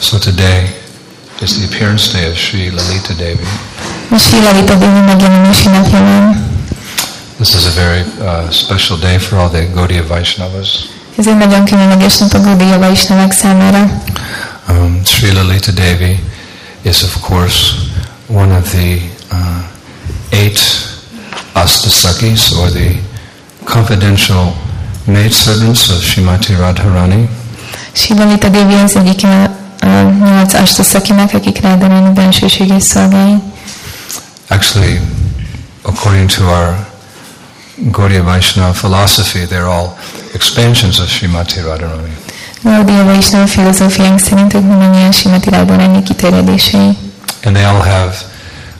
So today is the appearance day of Sri Lalita Devi. Sri Lalita Devi megjelenési napja van. This is a very uh, special day for all the Gaudiya Vaishnavas. Ez egy nagyon különleges nap a Gaudiya Vaisnavák számára. Um, Sri Lalita Devi is, of course, one of the uh, eight Astasakis, or the confidential maidservants of Shrimati Radharani. Sri Lalita Devi az egyik a, a akik Radharani bensőséges szolgái. Actually, according to our Gaudiya Vaishnava philosophy, they're all expansions of Shrimati Radharani. Gaudiya Vaisnava filozófiánk szerint ők mindannyian Srimati Radharani kiterjedései. And they all have,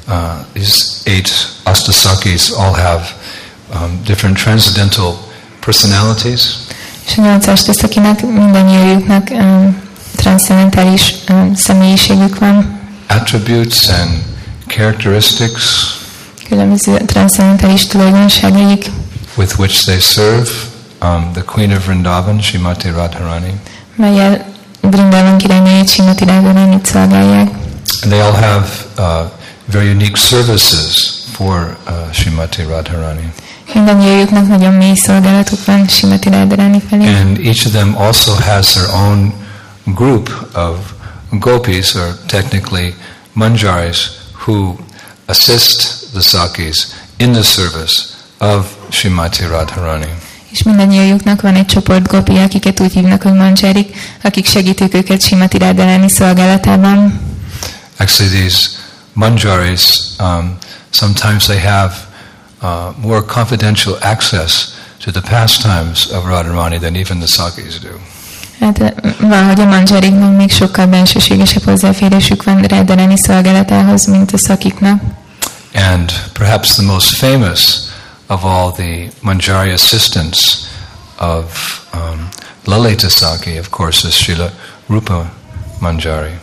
uh, these eight Astasakis all have um, different transcendental personalities. És a nyolc Astasakinak mindannyiójuknak um, transzendentális um, személyiségük van. attributes and characteristics Különböző transzendentális tulajdonságaik, with which they serve um, the Queen of Vrindavan, Shrimati Radharani. melyel Brindavan királynőjét Simati Radharani szolgálják. And they all have uh, very unique services for uh, Shrimati Radharani. Mindannyiójuknak nagyon mély szolgálatuk van Simati Radharani felé. And each of them also has their own group of gopis, or technically manjaris, who assist the Sakis in the service of Shrimati Radharani. És mindannyiójuknak van egy csoport gopi, akiket úgy hívnak, hogy manzsárik, akik segítik őket Simati Radharani szolgálatában. Actually, these manjaris, um, sometimes they have uh, more confidential access to the pastimes of Radharani than even the Sakis do. Hát van, hogy a manzsáriknak még sokkal bensőségesebb hozzáférésük van Radharani szolgálatához, mint a szakiknak. And perhaps the most famous of all the manjari assistants of um, Lalita Saki, of course, is Srila Rupa Manjari.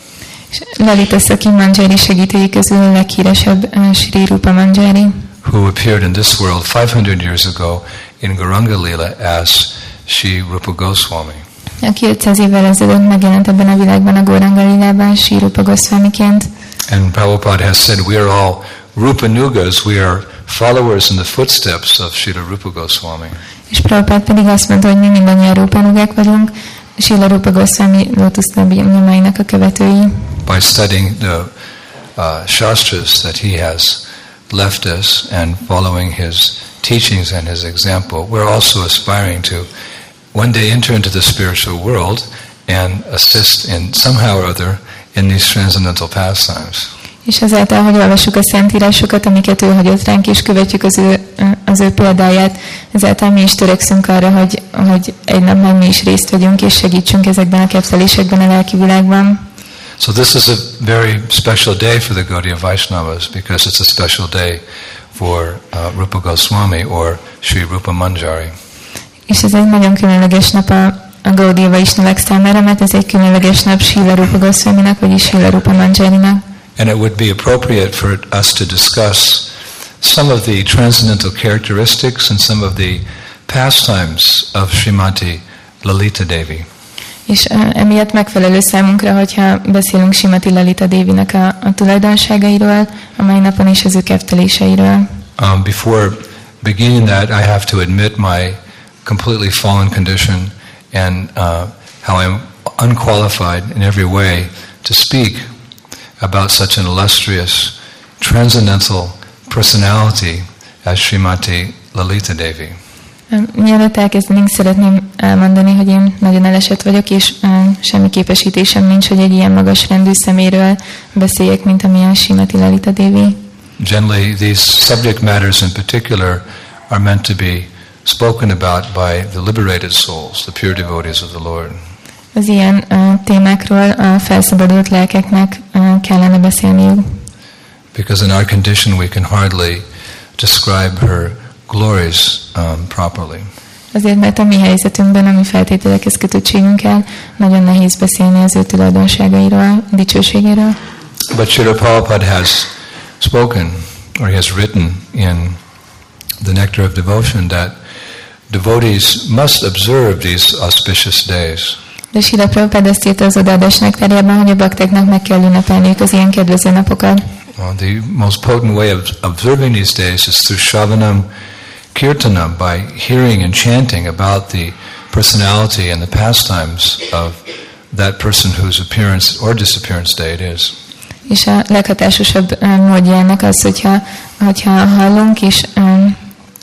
Lalita Szaki manzsári segítői közül a leghíresebb uh, Sri Rupa Manjari, who appeared in this world 500 years ago in Garanga Lila as Sri Rupa Goswami. Aki 500 évvel ezelőtt megjelent ebben a világban a Goranga Lilában Sri Rupa Goswamiként. And Prabhupada has said we are all Rupa Nugas, we are followers in the footsteps of Srila Rupa Goswami. És Prabhupád pedig azt mondta, hogy mi mindannyian Rupanugák vagyunk, Srila Rupa Goswami Lotusnabi nyomainak a követői. By studying the uh, Shastras that he has left us and following his teachings and his example, we're also aspiring to one day enter into the spiritual world and assist in somehow or other in these transcendental pastimes. És ezáltal, hogy olvassuk a szentírásokat, amiket ő hagyott ránk, és követjük az ő, az ő példáját, ezáltal mi is törekszünk arra, hogy, hogy egy nap mi is részt vegyünk, és segítsünk ezekben a keptelésekben a lelki világban. So this is a very special day for the Gaudiya Vaishnavas because it's a special day for uh, Rupa Goswami or Sri Rupa Manjari. És ez egy nagyon különleges nap a, a Gaudiya Vaisnavák számára, mert ez egy különleges nap Srila Rupa Goswaminak, vagyis Srila Rupa Manjarinak. And it would be appropriate for us to discuss some of the transcendental characteristics and some of the pastimes of Srimati Lalita Devi. És emiatt megfelelő számunkra, hogyha beszélünk Simati Lalita Dévinek a, a tulajdonságairól, a mai napon és az ő kefteléseiről. Um, before beginning that, I have to admit my completely fallen condition and uh, how I'm unqualified in every way to speak about such an illustrious, transcendental personality as Srimati Lalita Devi. Mielőtt elkezdenénk, szeretném elmondani, hogy én nagyon elesett vagyok, és semmi képesítésem nincs, hogy egy ilyen magas rendű szeméről beszéljek, mint amilyen Simati Lalita Devi. Generally, these subject matters in particular are meant to be spoken about by the liberated souls, the pure devotees of the Lord. Az ilyen uh, témákról a felszabadult lelkeknek uh, kellene beszélniük. Because in our condition we can hardly describe her glories um, properly. Azért, mert a mi helyzetünkben, a mi feltételekhez kötöttségünkkel nagyon nehéz beszélni az ő tulajdonságairól, dicsőségéről. But Srila Prabhupada has spoken, or he has written in the Nectar of Devotion that devotees must observe these auspicious days. De Sila Prabhupád azt írta az odaadás nektárjában, hogy a baktáknak meg kell ünnepelniük az ilyen kedvező napokat. Well, the most potent way of observing these days is through Shravanam Kirtanam, by hearing and chanting about the personality and the pastimes of that person whose appearance or disappearance day it is. És a leghatásosabb um, módja ennek az, hogyha, hogyha hallunk, és um,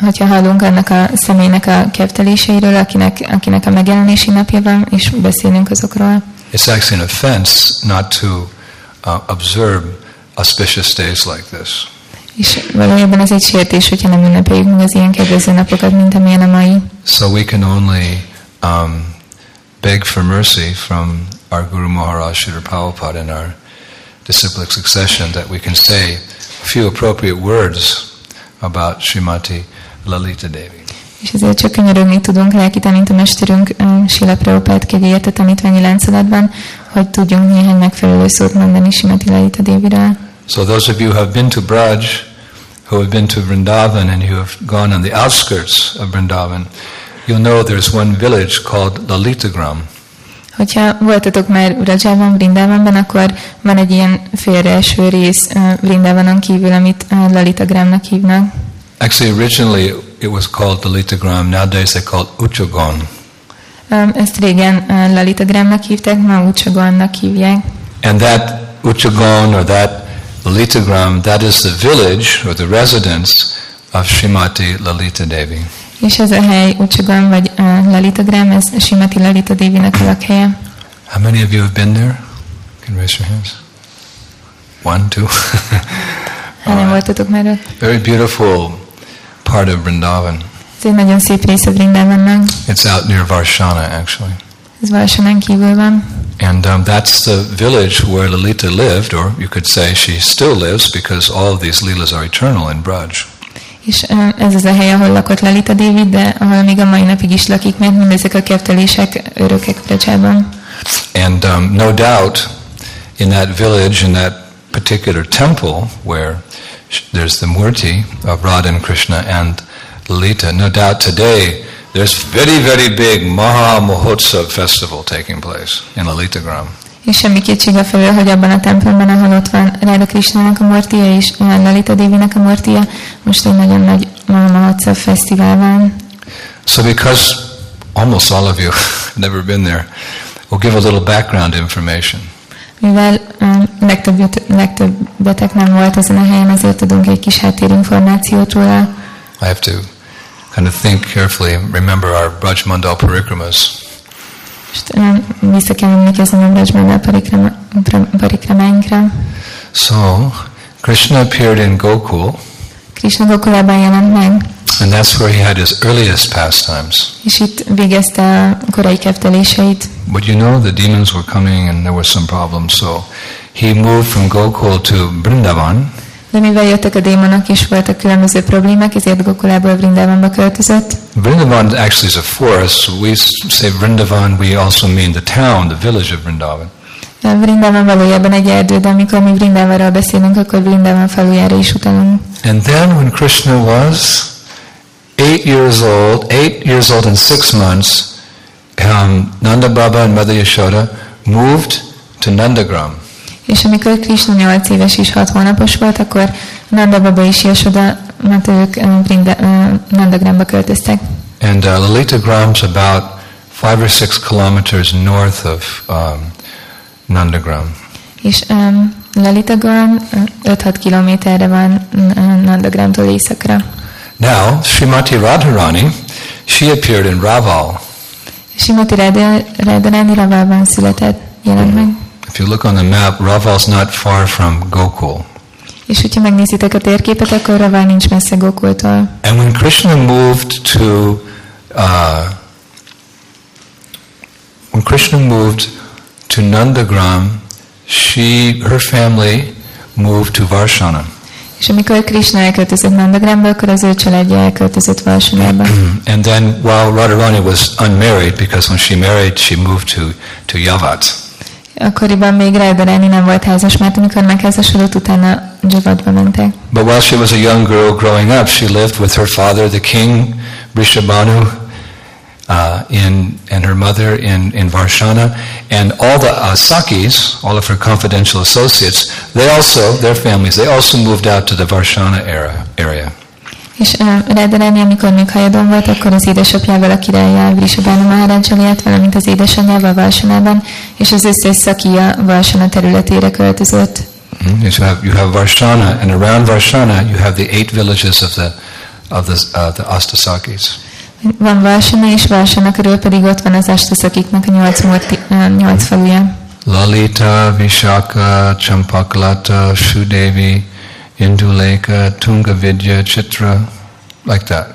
hogyha hallunk annak a személynek a kefteléseiről, akinek, akinek a megjelenési napja van, és beszélünk azokról. It's actually an offense not to uh, observe auspicious days like this. És valójában ez egy sértés, hogyha nem ünnepeljük meg az ilyen kedvező napokat, mint amilyen a mai. So we can only um, beg for mercy from our Guru Maharaj Sridhar Prabhupada and our disciplic succession that we can say a few appropriate words about Srimati Lalita Devi. És ezért csak könyörögni tudunk lelki tanítómesterünk um, Sila Prabhupád kegyéért a tanítványi láncolatban, hogy tudjunk néhány megfelelő szót mondani Simati Lalita Deviről. So those of you who have been to Braj, who have been to Vrindavan and who have gone on the outskirts of Vrindavan, you'll know there's one village called Lalitagram. Hogyha voltatok már Rajában, Vrindavanban, akkor van egy ilyen félreeső rész Vrindavanon kívül, amit Lalitagramnak hívnak. Actually, originally it was called Lalitagram. Nowadays they call it Uchagon. Um, ezt régen uh, Lalitagramnak hívták, ma Uchagonnak hívják. And that Uchagon or that Lalitagram, that is the village or the residence of Srimati Lalita Devi. És ez a hely Uchagon vagy uh, Lalitagram, ez Simati Lalita Devinek a lakhelye. How many of you have been there? You Can raise your hands? One, two. Hányan voltatok már ott? Very beautiful part of Vrindavan. Ez egy nagyon szép része Vrindavannak. It's out near Varshana, actually. Ez Varsanán kívül van. And um, that's the village where Lalita lived, or you could say she still lives because all of these leelas are eternal in Braj. És ez az a hely, ahol lakott Lalita Devi, de ahol még a mai napig is lakik, mert mindezek a keftelések örökek Brajában. And um, no doubt, in that village, in that particular temple where there's the murti of Radha and Krishna and Lalita, no doubt today there's very, very big Maha Mahotsav festival taking place in Lalita Gram. És semmi kétség a felől, hogy abban a templomban, ahol ott van Ráda Krishnának a mortia és Lalita Devinek a mortia, most egy nagyon nagy Mahamatsa fesztivál van. So, because almost all of you have never been there, we'll give a little background information. Mivel um, legtöbb, legtöbbetek nem volt ezen a helyen, ezért tudunk egy kis háttérinformációt róla. I have to kind of think carefully, remember our Braj Mandal parikramas. Um, vissza kell emlékezni a Brajmandal parikrámáinkra. So, Krishna appeared in Gokul, Krishna Gokulában jelent meg, and that's where he had his earliest pastimes. és itt végezte korai kefteléseit. But you know, the demons were coming and there were some problems, so he moved from Gokul to Vrindavan, De mivel jöttek a démonok és voltak különböző problémák, ezért Gokulából Vrindavanba költözött. Vrindavan actually is a forest. We say Vrindavan, we also mean the town, the village of Vrindavan. Vrindavan valójában egy erdő, de amikor mi Vrindavanról beszélünk, akkor Vrindavan falujára is utalunk. And then when Krishna was eight years old, eight years old and six months, um, Nanda Baba and Mother Yashoda moved to Nandagram. És amikor Krishna 8 éves és 6 hónapos volt, akkor Nanda Baba és Yashoda, mert ők uh, Vrinda, uh, Nandagramba költöztek. And uh, Lalita Gram's about five or six kilometers north of um, Nandagram. És um, Lalitagram uh, 5-6 kilométerre van uh, Nandagramtól északra. Now, Srimati Radharani, she appeared in Raval. Simati Radharani Ravalban született, jelent meg. If you look on the map, Raval's not far from Gokul. És hogyha megnézitek a térképet, akkor Raval nincs messze Gokultól. And when Krishna moved to, uh, when Krishna moved to Nandagram, she, her family moved to Varshana. És amikor Krishna elköltözött Nandagramba, akkor az ő családja elköltözött Varsanába. And then while Radharani was unmarried, because when she married, she moved to, to Yavat. Akkoriban még Radharani nem volt házas, mert amikor megházasodott, utána Javadba mentek. But while she was a young girl growing up, she lived with her father, the king, Brishabhanu, uh, in, and her mother in, in Varshana, and all the uh, Sakis, all of her confidential associates, they also, their families, they also moved out to the Varshana era, area. És uh, Rádarani, amikor még hajadon volt, akkor az édesapjával, a királlyal, Vrisabána Maharajjal élt, valamint az édesanyjával Varsanában, és az összes szakia Varsana területére költözött. Mm, You have, you have Varshana, and around Varshana you have the eight villages of the, of the, uh, the Astasakis. Van Varsana, és Varsana körül pedig ott van az Astasakiknak a nyolc, uh, nyolc faluja. Lalita, Vishaka, Champaklata, Shudevi, Induleka, Tungavidya, Chitra, like that.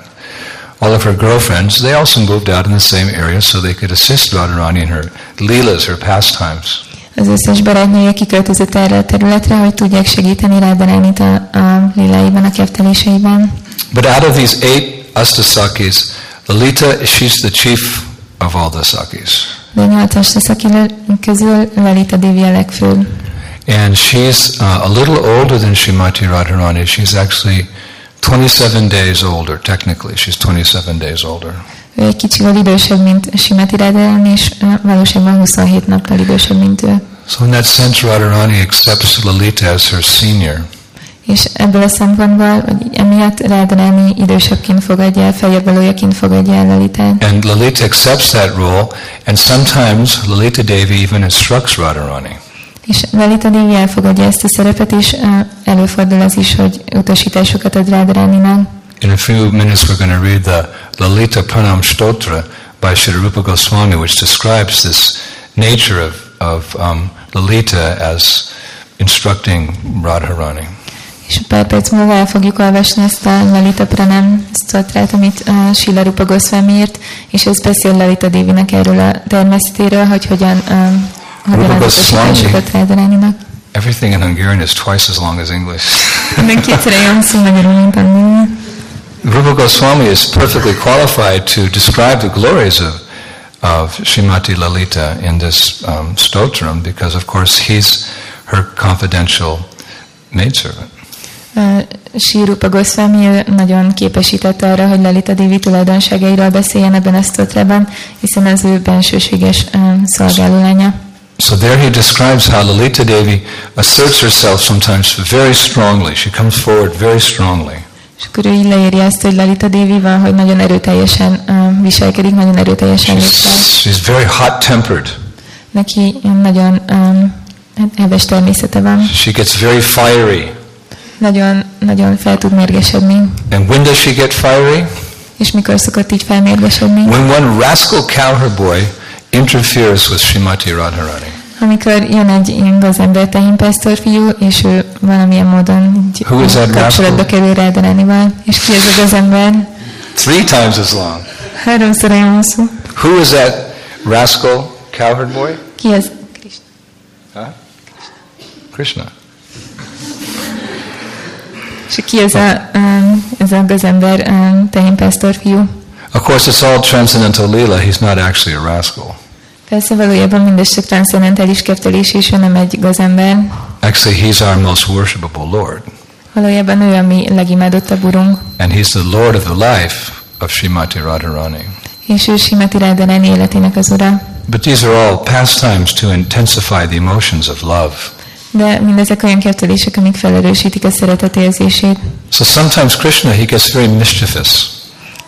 All of her girlfriends, they also moved out in the same area so they could assist Radharani in her leelas, her pastimes. Az összes barátnője kiköltözött erre a területre, hogy tudják segíteni Rádaránit a, a liláiban, a kefteléseiben. But out of these eight Astasakis, Lalita, she's the chief of all the Sakis. A nyolc Astasaki közül Lalita Devi a legfőbb. And she's uh, a little older than Shrimati Radharani. She's actually 27 days older, technically. She's 27 days older. Ő egy kicsivel idősebb, mint Simati Radharani, és valóságban 27 nappal idősebb, mint ő. So in that sense, Radharani accepts Lalita as her senior. És ebből a szempontból, hogy emiatt fogadja el, fogadja el Lalitát. And Lalita accepts that role, and sometimes Lalita Devi even instructs Radharani. És Lalita Devi elfogadja ezt a szerepet, és előfordul az is, hogy utasításokat ad. In a few minutes, we're going to read the Lalita Pranam Stotra by Sri Rupa Goswami, which describes this nature of, of um, Lalita as instructing Radharani. És pár perc múlva el fogjuk olvasni ezt a Lalita Pranam sztotrát, amit uh, Sila Rupa Goswami írt, és ez beszél Lalita erről a természetéről, hogy hogyan, um, hogyan Rupa ad Goswami. utasításokat Radharaninak. Everything in Hungarian is twice as long as English. Minden kétszer olyan szó magyarul, mint angolul. Rupa Goswami is perfectly qualified to describe the glories of, of Srimati Lalita in this um, stotram because, of course, he's her confidential maidservant. Sri Rupa Goswami ő nagyon képesített arra, hogy Lalita Devi tulajdonságairól beszéljen ebben a sztotrában, hiszen az ő bensőséges szolgálólánya. So there he describes how Lalita Devi asserts herself sometimes very strongly. She comes forward very strongly. És akkor ő így leírja ezt, hogy Lalita Devi van, hogy nagyon erőteljesen viselkedik, nagyon erőteljesen lép fel. She's, very hot-tempered. Neki nagyon um, heves természete van. She gets very fiery. Nagyon, nagyon fel tud mérgesedni. And when does she get fiery? És mikor szokott így felmérgesedni? When one rascal cowherd boy interferes with Srimati Radharani. Amikor jön egy ilyen gazember tehénpásztor fiú, és ő valamilyen módon kapcsolatba kerül Rádaránival. És ki ez a gazember? Three times as long. Háromszor olyan hosszú. Who is that rascal cowherd boy? Ki ez? Krishna. Huh? Krishna. És ki ez a, um, ez a gazember um, tehénpásztor fiú? Of course, it's all transcendental lila. He's not actually a rascal. Persze valójában mindez csak transzendentális keftelés, és ő nem egy gazember. Actually, he's our most worshipable Lord. Valójában ő a mi legimádottabb urunk, And he's the Lord of the life of Srimati Radharani. és ő Simati Rádarani életének az ura. But these are all pastimes to intensify the emotions of love. De mindezek olyan keftelések, amik felerősítik a szeretet érzését. So sometimes Krishna, he gets very mischievous.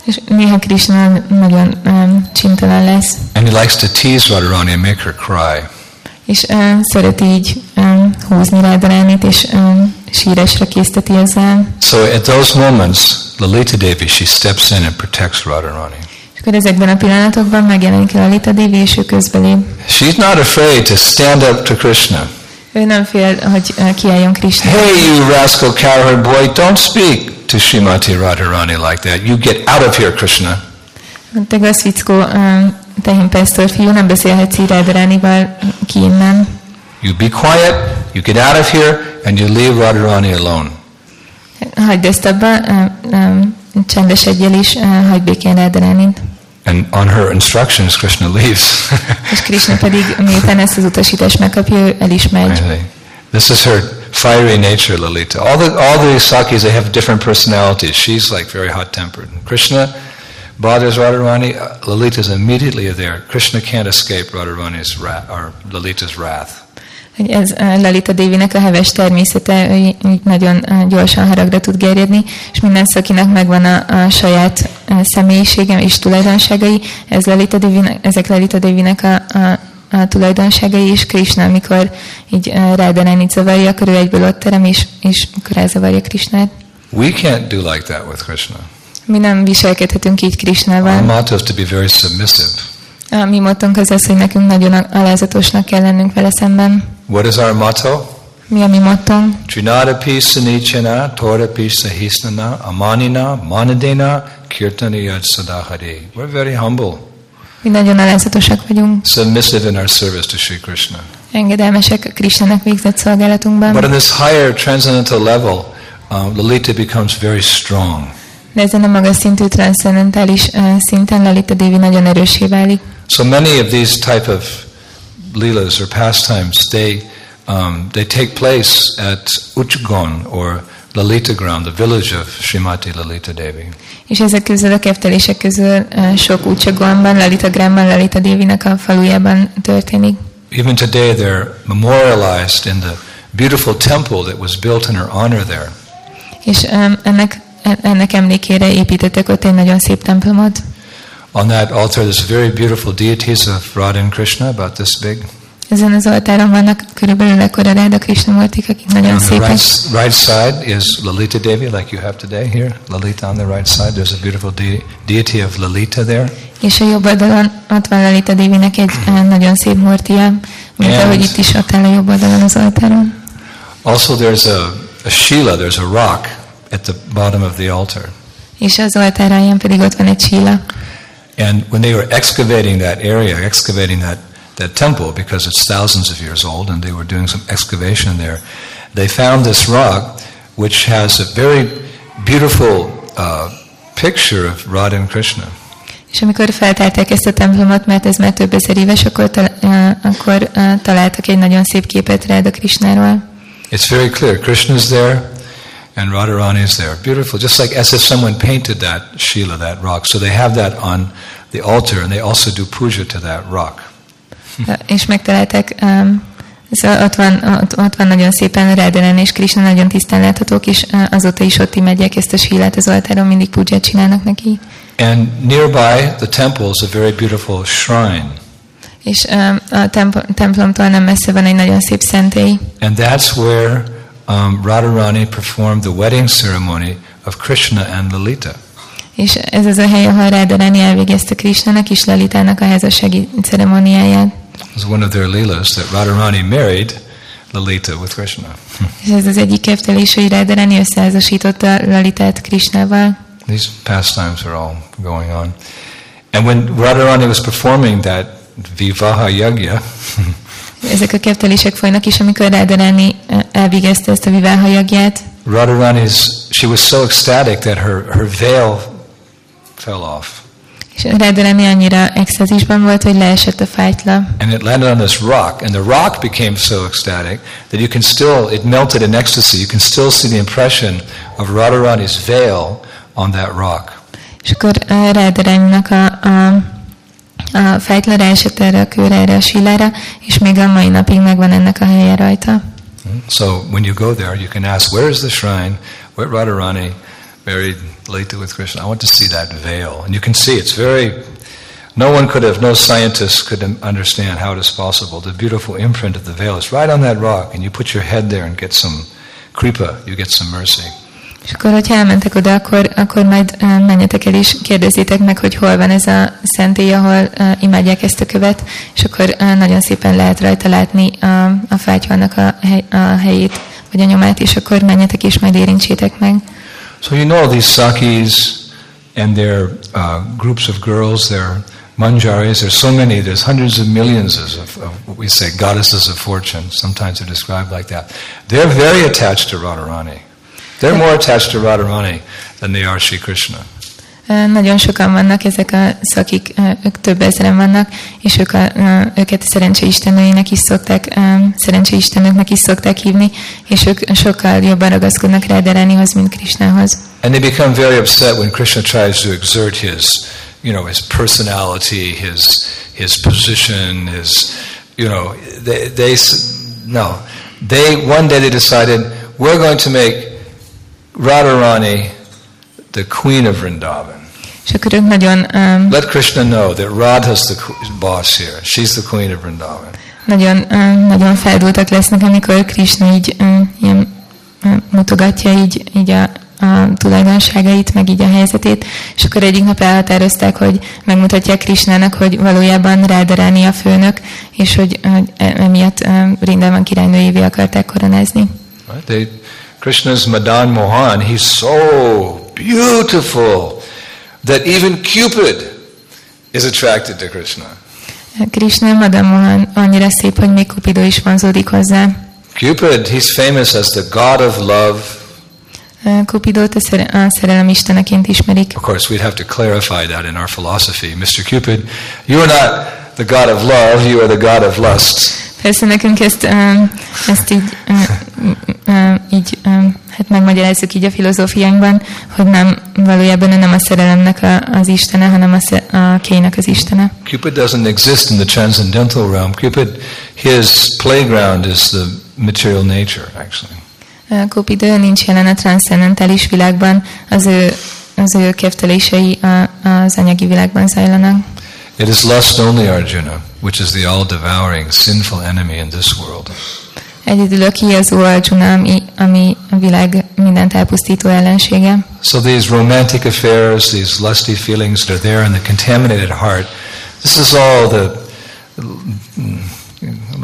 És néha Krishna nagyon um, csintalan lesz, And he likes to tease Radharani and make her cry. és um, szereti így um, húzni Rádaránit, és um, sírásra készteti ezzel. So at those moments, Lalita Devi, she steps in and protects Radharani. Akkor ezekben a pillanatokban megjelenik a Lita Devi, és ő közbelép. She's not afraid to stand up to Krishna. Ő nem fél, hogy kiálljon Krishna. Hey, you rascal cowherd boy, don't speak to Srimati Radharani like that. You get out of here, Krishna. Te gazfickó um, tehénpásztor fiú, nem beszélhetsz így Rádaránival ki innen. You be quiet, you get out of here, and you leave Radharani alone. Hagyd ezt abba, csendesedjél is, hagyd békén Rádaránit. And on her instructions, Krishna leaves. És Krishna pedig, miután ezt az utasítást megkapja, el is megy. This is her fiery nature, Lalita. All the all the sakis they have different personalities. She's like very hot tempered. Krishna, bothers Radharani, uh, Lalita is immediately there. Krishna can't escape Radharani's wrath, or Lalita's wrath. Hogy ez uh, Lalita Dévinek a heves természete, ő így nagyon uh, gyorsan haragra tud gerjedni, és minden szakinak megvan a, a saját uh, személyisége és tulajdonságai. Ez Lalita Dévinek, ezek Lalita Dévinek a, a, a tulajdonságai, és Krishna, amikor így Rádanánit zavarja, akkor ő egyből ott terem, és, és akkor elzavarja Krishnát. We can't do like that with Krishna. Mi nem viselkedhetünk így Our Krishnával. motto is to be very submissive. A mi mottunk az az, hogy nekünk nagyon alázatosnak kell lennünk vele szemben. What is our motto? Mi a mi mottunk? Trinada pisa nichana, tora pisa hisnana, amanina, manadena, kirtaniyad sadahari. We're very humble, Mi nagyon alázatosak vagyunk, submissive in our service to Sri Krishna. engedelmesek Krishnának végzett szolgálatunkban. But on this higher transcendental level, um, Lalita becomes very strong. De ezen a magas szintű transzendentális uh, szinten Lalita Devi nagyon erősé válik. So many of these type of leelas or pastimes, they, um, they take place at Uchgon or Lalita Ground, the village of Srimati Lalita Devi. És ezek közül a keftelések közül uh, sok Ucsagonban, Lalita Gramban, Lalita Devinek a falujában történik. Even today, they're memorialized in the beautiful temple that was built in her honor there. És um, ennek, ennek emlékére építettek ott egy nagyon szép templomot. On that altar, there's very beautiful deities of Radha and Krishna, about this big. Ezen az oltáron vannak körülbelül ekkora Ráda Krishna Mortik, akik nagyon szépek. right, right side is Lalita Devi, like you have today here. Lalita on the right side. There's a beautiful de- deity of Lalita there. És a jobb oldalon ott van Lalita Dévinek egy eh, nagyon szép mortia, mint ahogy itt is ott áll a jobb oldalon az oltáron. Also, there's a, a Shila, there's a rock at the bottom of the altar. És az oltár alján pedig ott van egy síla. And when they were excavating that area, excavating that, that temple, because it's thousands of years old, and they were doing some excavation there, they found this rock which has a very beautiful uh, picture of Radha and Krishna. És amikor feltárták ezt a templomot, mert ez már több ezer éves, akkor, tal- eh, akkor eh, találtak egy nagyon szép képet Ráda Krishnáról. It's very clear. Krishna's there and Radharani is there. Beautiful. Just like as if someone painted that Shila, that rock. So they have that on the altar and they also do puja to that rock. És megtalálták, um, szóval ott, van, ott, ott van nagyon szépen Rádanen és Krishna nagyon tisztán láthatók, és eh, azóta is ott imádják ezt a sílát az oltáron, mindig puját csinálnak neki. And nearby the temple is a very beautiful shrine. És um, a temp- templomtól nem messze van egy nagyon szép szentély, And that's where um, Radharani performed the wedding ceremony of Krishna and Lalita. és ez az a hely, ahol Rádarani elvégezte Krishnának és Lalitának a házassági ceremóniáját. It was one of their leelas that Radharani married Lalita with Krishna. És ez az egyik keftelés, hogy Rádarani összeházasította Lalitát Krishnával. These pastimes are all going on. And when Radharani was performing that Vivaha Yagya, Ezek a keftelések folynak is, amikor Rádarani eh, elvégezte ezt a viváhajagját, Radharani's, she was so ecstatic that her, her veil fell off. és Rádarani annyira extázisban volt, hogy leesett a fájtla, And it landed on this rock, and the rock became so ecstatic that you can still, it melted in ecstasy. You can still see the impression of Radharani's veil on that rock. és akkor Rádaraninak a, a, a a kőre, erre a sílára, és még a mai napig megvan ennek a helye rajta. So when you go there, you can ask, where is the shrine where Radharani married Lalita with Krishna? I want to see that veil. And you can see it's very, no one could have, no scientist could understand how it is possible. The beautiful imprint of the veil is right on that rock, and you put your head there and get some kripa, you get some mercy. És akkor, hogyha elmentek oda, akkor, akkor majd menjetek el és kérdezzétek meg, hogy hol van ez a szentély, ahol imádják ezt a követ, és akkor nagyon szépen lehet rajta látni a, a fátyolnak a, hely, a helyét, vagy a nyomát, és akkor menjetek és majd érintsétek meg. So you know these sakis and their uh, groups of girls, their manjaris, there's so many, there's hundreds of millions of, of what we say goddesses of fortune. Sometimes they're described like that. They're very attached to Radharani. They're more attached to Radharani than they are Sri Krishna. Nagyon sokan vannak ezek a szakik, ők több ezeren vannak, és ők a, őket szerencseistennőinek is szokták, szerencseistennőknek is szokták hívni, és ők sokkal jobban ragaszkodnak Rádaránihoz, mint Krisnához. And they become very upset when Krishna tries to exert his you know, his personality, his his position, his, you know, they, they no, they one day they decided we're going to make Radharani the queen of Vrindavan. És akkor ők nagyon, um, Let Krishna know that Radha's the boss here. She's the queen of Vrindavan. Nagyon, um, nagyon feldultak lesznek, amikor Krishna így um, ilyen, um, mutogatja így, így a, a tulajdonságait, meg így a helyzetét, és akkor egyik nap elhatározták, hogy megmutatják Krishnának, hogy valójában Rádaráni a főnök, és hogy, hogy e, emiatt um, Rindavan királynőjévé akarták koronázni. Right? They, Krishna's Madan Mohan, he's so beautiful that even Cupid is attracted to Krishna. Krishna Madan Mohan annyira szép, hogy még Cupido is vonzódik hozzá. Cupid, he's famous as the god of love. Cupidót a, szere- a szerelem isteneként ismerik. Of course, we'd have to clarify that in our philosophy. Mr. Cupid, you are not the god of love, you are the god of lust. Persze nekünk ezt, um, ezt így, um, így hát megmagyarázzuk így a filozófiánkban, hogy nem, valójában ő nem a szerelemnek a, az istene, hanem a, a kének az istene. Cupid doesn't exist in the transcendental realm. Cupid, his playground is the material nature, actually. Uh, Cupido nincs jelen a transzcendentális világban, az ő, az ő keftelései a, az anyagi világban zajlanak. It is lust only, Arjuna, which is the all-devouring, sinful enemy in this world. Egyedül a kiazó Arjuna, ami, ami a világ mindent elpusztító ellensége. So these romantic affairs, these lusty feelings that are there in the contaminated heart, this is all the,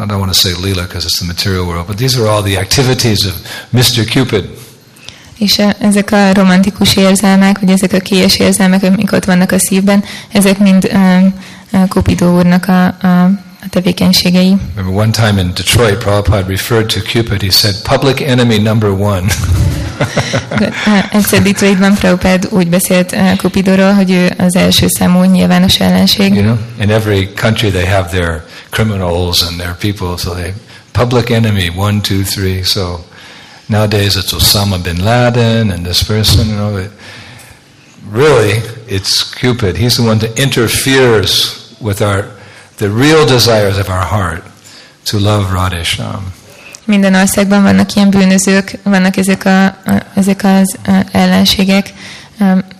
I don't want to say lila because it's the material world, but these are all the activities of Mr. Cupid. És e- ezek a romantikus érzelmek, vagy ezek a kélyes érzelmek, amik ott vannak a szívben, ezek mind um, Cupido úrnak a, a, a tevékenységei. Remember one time in Detroit, Prabhupada referred to Cupid, he said, public enemy number one. E, Egyszer Detroitban Prabhupád úgy beszélt uh, Cupidóról, hogy ő az első számú nyilvános ellenség. you know, in every country they have their criminals and their people, so they, public enemy, one, two, three, so nowadays it's Osama bin Laden and this person, you know, it, really, it's Cupid. He's the one that interferes with our, the real desires of our heart to love Radhe Shyam. Minden országban vannak ilyen bűnözők, vannak ezek, a, a, ezek az ellenségek,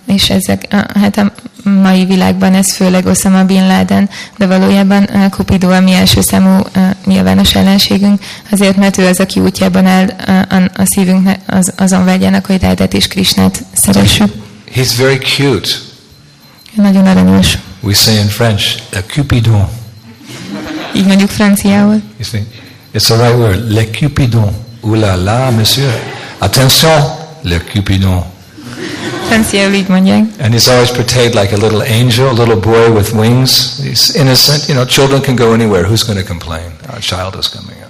és ezek, a, hát a mai világban ez főleg Osama Bin Laden, de valójában Cupido a mi első számú a, nyilvános ellenségünk, azért, mert ő az, aki útjában áll a, a, szívünknek az, azon vágyának, hogy Rádet és Krisnát szeressük. He's very cute. Nagyon aranyos. We say in French, a Cupidon. Így mondjuk franciául. It's the right word, le Cupidon. Ouh là là, monsieur. Attention, le Cupidon. Franciául így mondják. And he's always portrayed like a little angel, a little boy with wings. He's innocent. You know, children can go anywhere. Who's going to complain? Our child is coming out.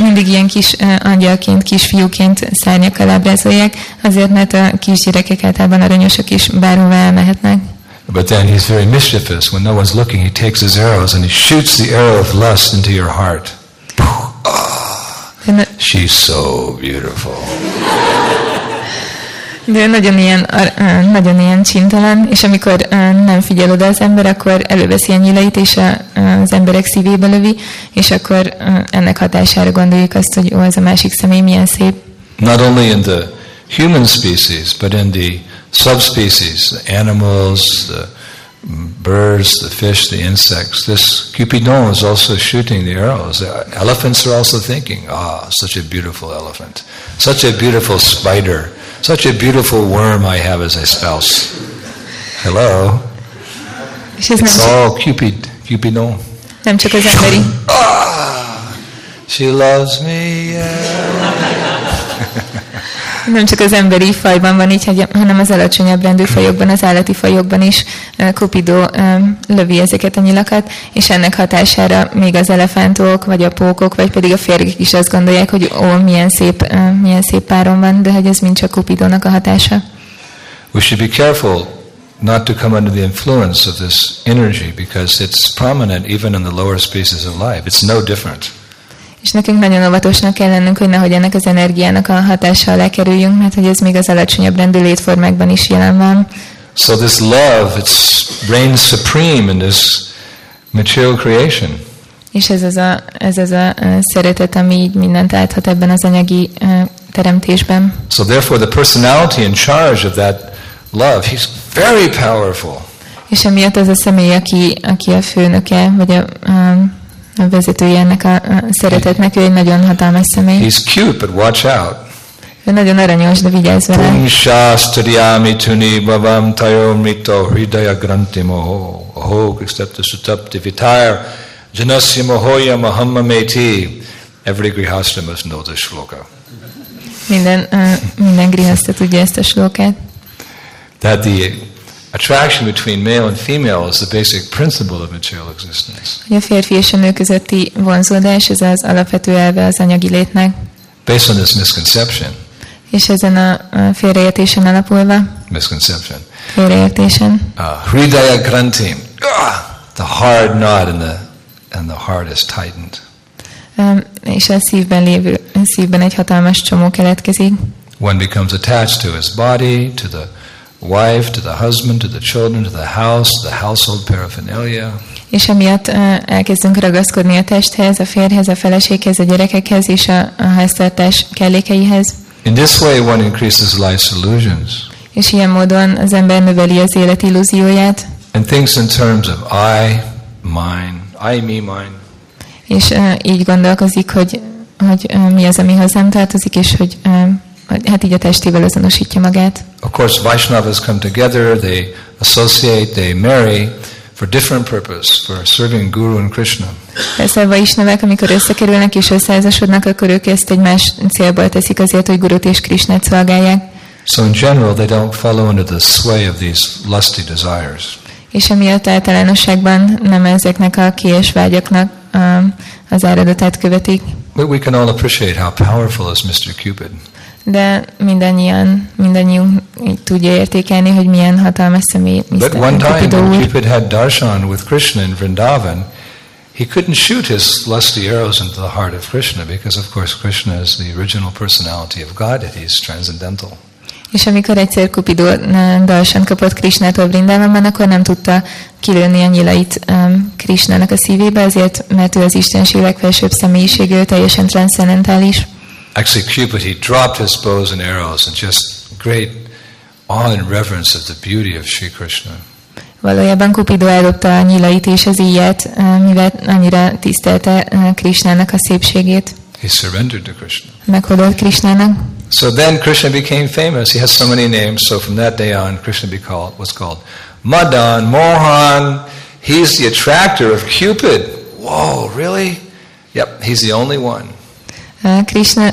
Mindig ilyen kis angyalként, kisfiúként szárnyakkal ábrázolják, azért, mert a kisgyerekek általában aranyosak is bárhová elmehetnek. But then he's very mischievous. When no one's looking, he takes his arrows and he shoots the arrow of lust into your heart. Na- She's so beautiful. de ő nagyon ilyen, nagyon ilyen csintalan, és amikor nem figyel oda az ember, akkor előveszi a nyilait, és az emberek szívébe lövi, és akkor ennek hatására gondoljuk azt, hogy ó, az a másik személy milyen szép. Not only in the human species, but in the subspecies, the animals, the birds, the fish, the insects. This Cupidon is also shooting the arrows. The elephants are also thinking, ah, such a beautiful elephant, such a beautiful spider, such a beautiful worm I have as a spouse. Hello. Nem, It's all Cupid, Cupidon. nem csak az emberi, Ah, she loves me, yeah. Nem csak az emberi fajban van így, hanem az alacsonyabb rendű fajokban, az állati fajokban is um, lövi ezeket a nyilakat, és ennek hatására még az elefántok, vagy a pókok, vagy pedig a férgek is azt gondolják, hogy ó, milyen szép, milyen szép párom van, de hogy ez mind csak Cupidónak a hatása. We should be careful not to come under the influence of this energy because it's prominent even in the lower species of life. It's no different. És nekünk nagyon óvatosnak kell lennünk, hogy nehogy ennek az energiának a hatása alá kerüljünk, mert hogy ez még az alacsonyabb rendű létformákban is jelen van. So this love, it's reigns supreme in this material creation. És ez az a, ez az a szeretet, ami így mindent áthat ebben az anyagi teremtésben. So therefore the personality in charge of that love, he's very powerful. És emiatt az a személy, aki, aki a főnöke, vagy a, a, a vezetője ennek a, szeretetnek, ő egy nagyon hatalmas személy. He's cute, but watch out. Ő nagyon aranyos, de vigyázz vele. Pumshastriyami tuni bhavam tayo mrito hridaya grantimo ho except the sutapti vitaya janasya mohoya mahamma meti. Every grihastha must know this shloka. Minden, ö, minden grihaszta tudja ezt a slókát. That the attraction between male and female is the basic principle of material existence. Hogy a férfi és a nő közötti vonzódás, ez az alapvető elve az anyagi létnek. Based on this misconception, És ezen a, félreértésen alapulva, misconception, félreértésen, uh, hridaya grantim, ah, the hard knot in the and the heart is tightened. ö, és a szívben lévő, a szívben egy hatalmas csomó keletkezik. One becomes attached to his body, to the wife, to the husband, to the children, to the house, the household paraphernalia. És emiatt elkezdünk ragaszkodni a testhez, a férhez, a feleséghez, a gyerekekhez és a, a háztartás kellékeihez. In this way, one increases life's illusions És ilyen módon az ember növeli az élet illúzióját, and thinks in terms of I, mine, I, me, mine. és ö, így gondolkozik, hogy, hogy ö, mi az, ami hozzám tartozik, és hogy hogy hát így a testével azonosítja magát. Of course, Vaishnavas come together, they associate, they marry for different purpose, for serving Guru and Krishna. Persze a vaisnavák, amikor összekerülnek és összeházasodnak, akkor ők ezt egy más célból teszik azért, hogy Gurut és Krisnát szolgálják. So in general, they don't follow under the sway of these lusty desires. És emiatt általánosságban nem ezeknek a kies vágyaknak um, az áradatát követik. But we can all appreciate how powerful is Mr. Cupid. De mindannyian, mindannyiunk tudja értékelni, hogy milyen hatalmas személy But one Mr. time when. Cupid had darshan with Krishna in Vrindavan, he couldn't shoot his lusty arrows into the heart of Krishna because, of course, Krishna is the original personality of God and he's transcendental. És amikor egyszer Cupido dalsan kapott Krisnától Brindávamban, akkor nem tudta kilőni a nyilait um, Krisnának a szívébe, azért, mert ő az Istenség legfelsőbb személyiség, ő teljesen transzendentális. Actually, Cupid, he dropped his bows and arrows and just great awe and reverence of the beauty of Sri Krishna. Valójában Cupido eldobta a nyilait és az íját, uh, mivel annyira tisztelte uh, Krisnának a szépségét. He surrendered to Krishna. Meghódolt Krisnának. So then Krishna became famous. He has so many names. So from that day on, Krishna be called, was called Madan, Mohan. He's the attractor of Cupid. Whoa, really? Yep, he's the only one. Krishna,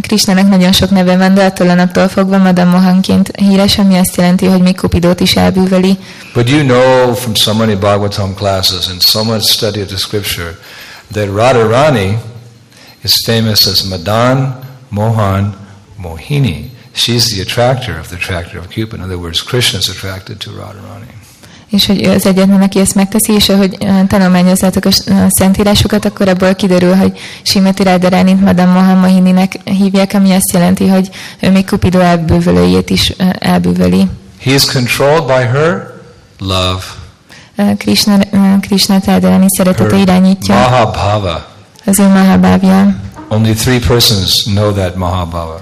Krishnának nagyon sok neve van, de attól a naptól fogva Madame Mohanként híres, ami azt jelenti, hogy még Cupidót is elbűveli. But you know from so many Bhagavatam classes and so much study of the scripture that Radharani is famous as Madan, Mohan, Mohini. She's the attractor of the attractor of Cupid. In other words, Krishna is attracted to Radharani. És hogy az egyetlen, aki ezt megteszi, és ahogy tanulmányozzátok a, szentírásokat, akkor abból kiderül, hogy Simati Radharánit Madame Mohan Mohininek hívják, ami azt jelenti, hogy ő még Cupido elbűvölőjét is elbűvöli. He is controlled by her love, Krishna, Krishna Radharani szeretete irányítja Mahabhava. az ő Mahabhavja. Only three persons know that Mahabhava.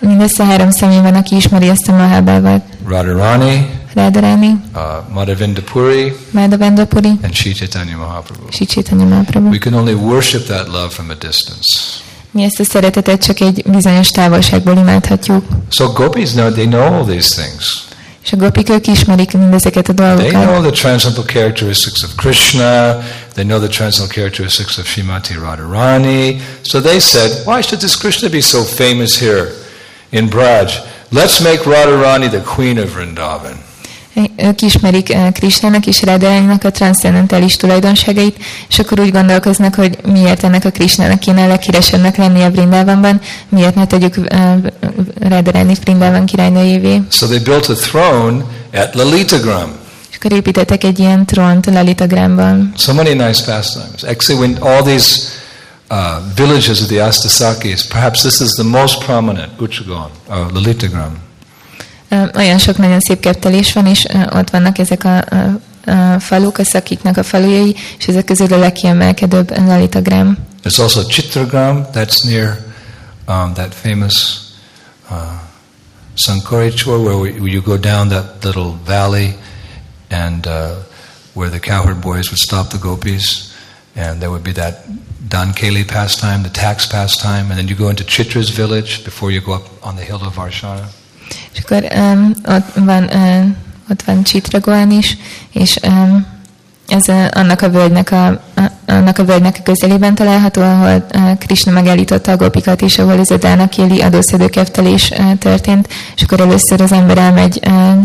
Mindössze három személy van, aki ismeri ezt a Mahabhavat. Radharani, Radharani, uh, Madhavinda Puri, Madhavendra Puri, and Sri Chaitanya Mahaprabhu. és Chaitanya Mahaprabhu. We can only worship that love from a distance. Mi ezt a szeretetet csak egy bizonyos távolságból imádhatjuk. So gopis know they know all these things. És a gopik ők ismerik mindezeket a They dolgokat. know the transcendental characteristics of Krishna. They know the transcendental characteristics of Srimati Radharani. So they said, why should this Krishna be so famous here in Braj? Let's make Radharani the queen of Vrindavan. Ők ismerik eh, Krisnának és Radharaninak a transzcendentális tulajdonságait, és akkor úgy gondolkoznak, hogy miért ennek a Krisnának kéne a leghíresebbnek lennie Brindavanban, miért ne tegyük eh, Radharani Brindavan királynőjévé. So they built a throne at Lalitagram. És akkor építettek egy ilyen trónt Lalitagramba. So many nice pastimes. Actually, when all these uh, villages of the Astasakis, perhaps this is the most prominent, Uchagon, or Lalitagram. Olyan sok nagyon szép keftelés van, és ott vannak ezek a, a, a faluk, a szakiknak a falujai, és ezek közül a legkiemelkedőbb Lalitagram. There's also Chitragram, that's near um, that famous uh, Sankorichur, where, we, you go down that little valley and uh, where the cowherd boys would stop the gopis, and there would be that Dankeli pastime, the tax pastime, and then you go into Chitra's village before you go up on the hill of Varshana. És akkor um, ott van, um, ott van Chitragoan is, és um, ez annak a völgynek a, a, annak a völgynek a közelében található, ahol Krishna megállította a gopikat, és ahol ez a Dánakéli adószedőkeftelés uh, történt, és akkor először az ember elmegy uh,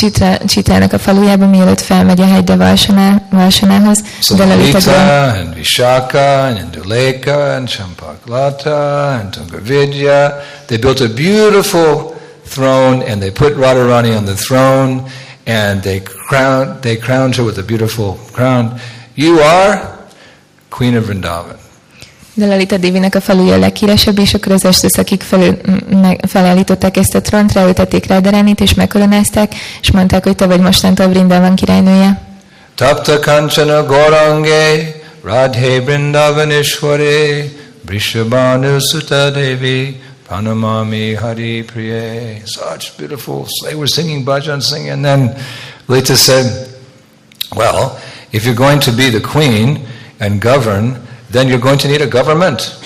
But Chitra, Litagram is most famous. Chitra, Chitrának a falujába, mielőtt felmegy a hegyre Valsaná, Valsanához, So and Vishaka and Induleka and Champaklata and Tungavidya, they built a beautiful throne and they put Radharani on the throne and they crowned, they crowned her with a beautiful crown. You are Queen of Vrindavan. De Lalita Dévinek a faluja a leghíresebb, és akkor az meg, felállították ezt a trónt, ráültették Rádaránit, és megkolonázták, és mondták, hogy te vagy mostantól Vrindavan királynője. Tapta Kanchana Gorange Radhe Vrindavaneshware Brishabhanu Sutta Devi Pranamami Hari Priye. Such beautiful. They were singing bhajan, singing, and then Lita said, Well, if you're going to be the queen and govern, then you're going to need a government.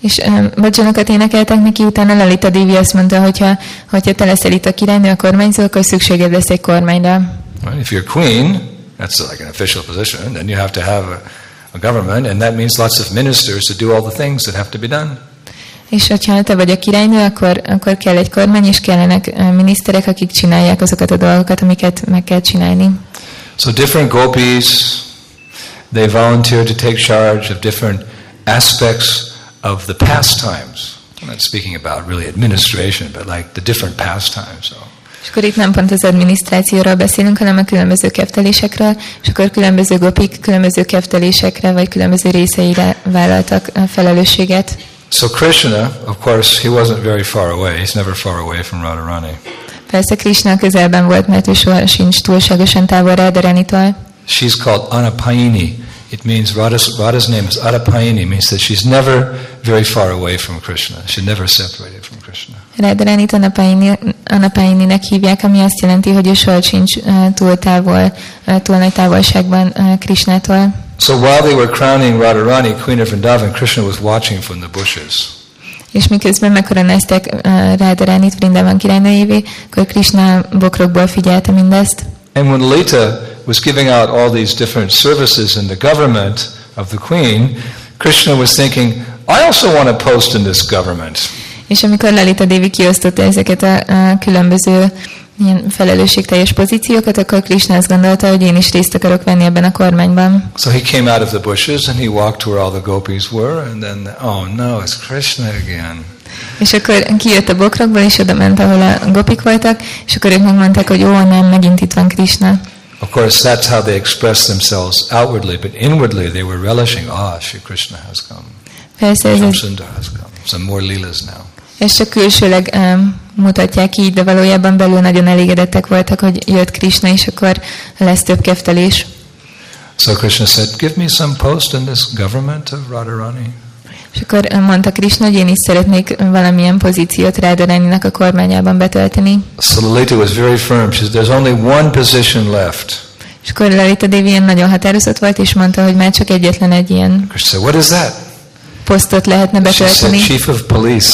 És um, bajanokat énekeltek neki, utána Lalita Dévi azt mondta, hogyha, hogyha te leszel itt a királynő, a kormányzó, akkor szükséged lesz egy kormányra. Right? If you're queen, that's like an official position, then you have to have a, a government, and that means lots of ministers to do all the things that have to be done. És hogyha te vagy a királynő, akkor, akkor kell egy kormány, és kellenek uh, miniszterek, akik csinálják azokat a dolgokat, amiket meg kell csinálni. So different gopis, they volunteer to take charge of different aspects of the pastimes. I'm not speaking about really administration, but like the different pastimes. So És akkor itt nem pont az adminisztrációról beszélünk, hanem a különböző keftelésekről, és akkor különböző gopik különböző keftelésekre, vagy különböző részeire vállaltak felelősséget. So Krishna, of course, he wasn't very far away. He's never far away from Radharani. Persze Krishna közelben volt, mert ő soha sincs túlságosan távol Radharanitól. She's called Anapayini. It means Radha's, Radha's name is Anapayini, means that she's never very far away from Krishna. She never separated from Krishna. Radharanit Anapaini, Anapaininek hívják, ami azt jelenti, hogy ő soha sincs uh, túl távol, uh, túl nagy távolságban uh, Krishnától. So while they were crowning Radharani, Queen of Vrindavan, Krishna was watching from the bushes. És miközben megkoronázták Radharánit Vrindavan királynőjévé, akkor Krishna bokrokból figyelte mindezt. And when Lita was giving out all these different services in the government of the queen, Krishna was thinking, I also want a post in this government. És amikor Lalita Devi kiosztotta ezeket a, a különböző ilyen felelősségteljes pozíciókat, akkor Krishna azt gondolta, hogy én is részt akarok venni ebben a kormányban. So he came out of the bushes and he walked to where all the gopis were, and then, oh no, it's Krishna again. És akkor kijött a bokrokból, és oda ment, ahol a gopik voltak, és akkor ők megmondták, hogy ó, nem, megint itt van Krishna. Of course, that's how they expressed themselves outwardly, but inwardly they were relishing, ah, Shri Krishna has come. Persze ez, Shamsundar has come. Some more leelas now. ez csak külsőleg um, mutatják így, de valójában belül nagyon elégedettek voltak, hogy jött Krishna, és akkor lesz több keftelés. So Krishna said, give me some post in this government of Radharani. És akkor mondta Krishna, hogy én is szeretnék valamilyen pozíciót Rádaránynak a kormányában betölteni. So Lalita was very firm. She said, there's only one position left. És akkor Lalita Devi ilyen nagyon határozott volt, és mondta, hogy már csak egyetlen egy ilyen Krishna what is that? posztot lehetne She said, betölteni. chief of police.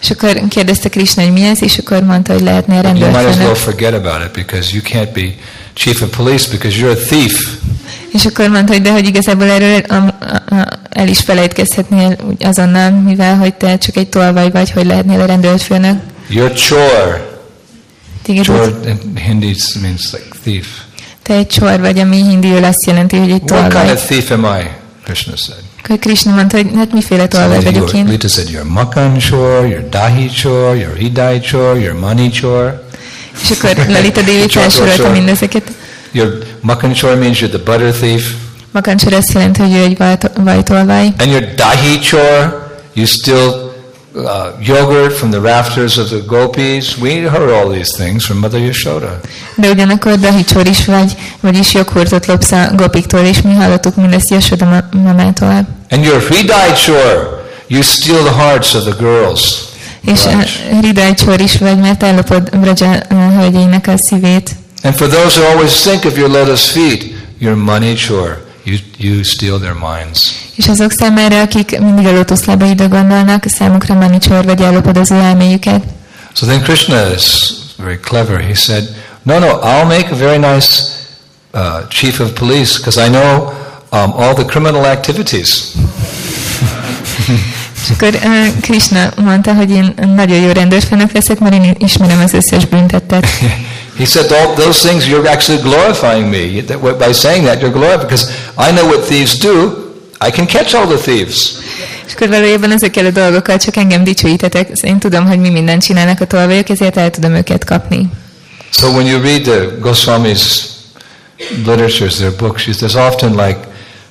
És akkor kérdezte Krishna, hogy mi ez, és akkor mondta, hogy lehetne But you might as well rendőrfőnök. forget about it because you can't be chief of police because you're a thief. És akkor mondta, hogy de hogy igazából erről el is felejtkezhetnél azonnal, mivel hogy te csak egy tolvaj vagy, hogy lehetnél a rendőrfőnök. You're chor. Téged Chor úgy- in Hindi means like thief. te egy csor vagy, ami hindiül azt jelenti, hogy egy What kind tolvaj. of thief am I? Krishna said. Akkor Krishna mondta, hogy hát miféle So tolvaj Lita, vagyok én. Lita said, you're makan chor, you're dahi chor, you're hidai chor, you're money chor. És akkor Lalita Devi felsorolta mindezeket. Your makan chor means you're the butter thief. Makancsor azt jelenti, hogy ő egy vaj- vajtolvaj. And your dahi chor, you still uh, yogurt from the rafters of the gopis. We heard all these things from Mother Yashoda. De ugyanakkor dahicsor is vagy, vagyis joghurtot lopsz a gopiktól, és mi hallottuk mindezt Yashoda ma- mamától. And your Hridaichor, you steal the hearts of the girls. És uh, Hridaichor is vagy, mert ellopod Braja uh, hölgyeinek a szívét. And for those who always think of your lotus feet, your money chore, you, you steal their minds. És azok számára, akik mindig a lótuszlábaidra gondolnak, számukra manicsor vagy ellopod az ő elméjüket. So then Krishna is very clever. He said, No, no, I'll make a very nice uh, chief of police because I know um, all the criminal activities. És akkor uh, Krishna mondta, hogy én nagyon jó rendőrfőnök leszek, mert én ismerem az összes büntettet. he said, All those things, you're actually glorifying me. By saying that, you're glorifying because I know what thieves do. I can catch all the thieves. És akkor valójában ezekkel a dolgokkal csak engem dicsőítetek. Én tudom, hogy mi mindent csinálnak a tolvajok, ezért el tudom őket kapni. So when you read the Goswami's literatures, their books, there's often like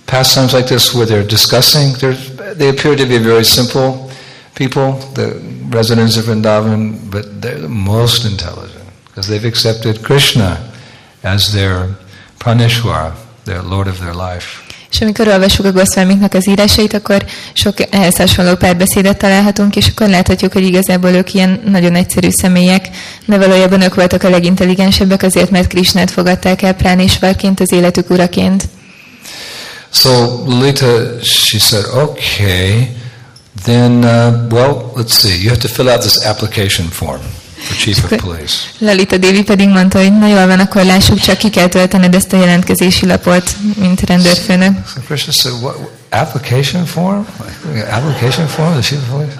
pastimes like this where they're discussing. They're, they appear to be very simple people, the residents of Vrindavan, but they're the most intelligent because they've accepted Krishna as their Praneshwara, their Lord of their life. És amikor olvassuk a Goszvámiknak az írásait, akkor sok ehhez hasonló párbeszédet találhatunk, és akkor láthatjuk, hogy igazából ők ilyen nagyon egyszerű személyek, de valójában ők voltak a legintelligensebbek azért, mert Krishnát fogadták el Pránisvarként, az életük uraként. So Lolita, she said, okay, then, uh, well, let's see, you have to fill out this application form Lalita Dévi pedig mondta, hogy na jól van, akkor lássuk, csak ki kell töltened ezt a jelentkezési lapot, mint rendőrfőnök. So Krishna said, what, application form? Application form, the chief of police?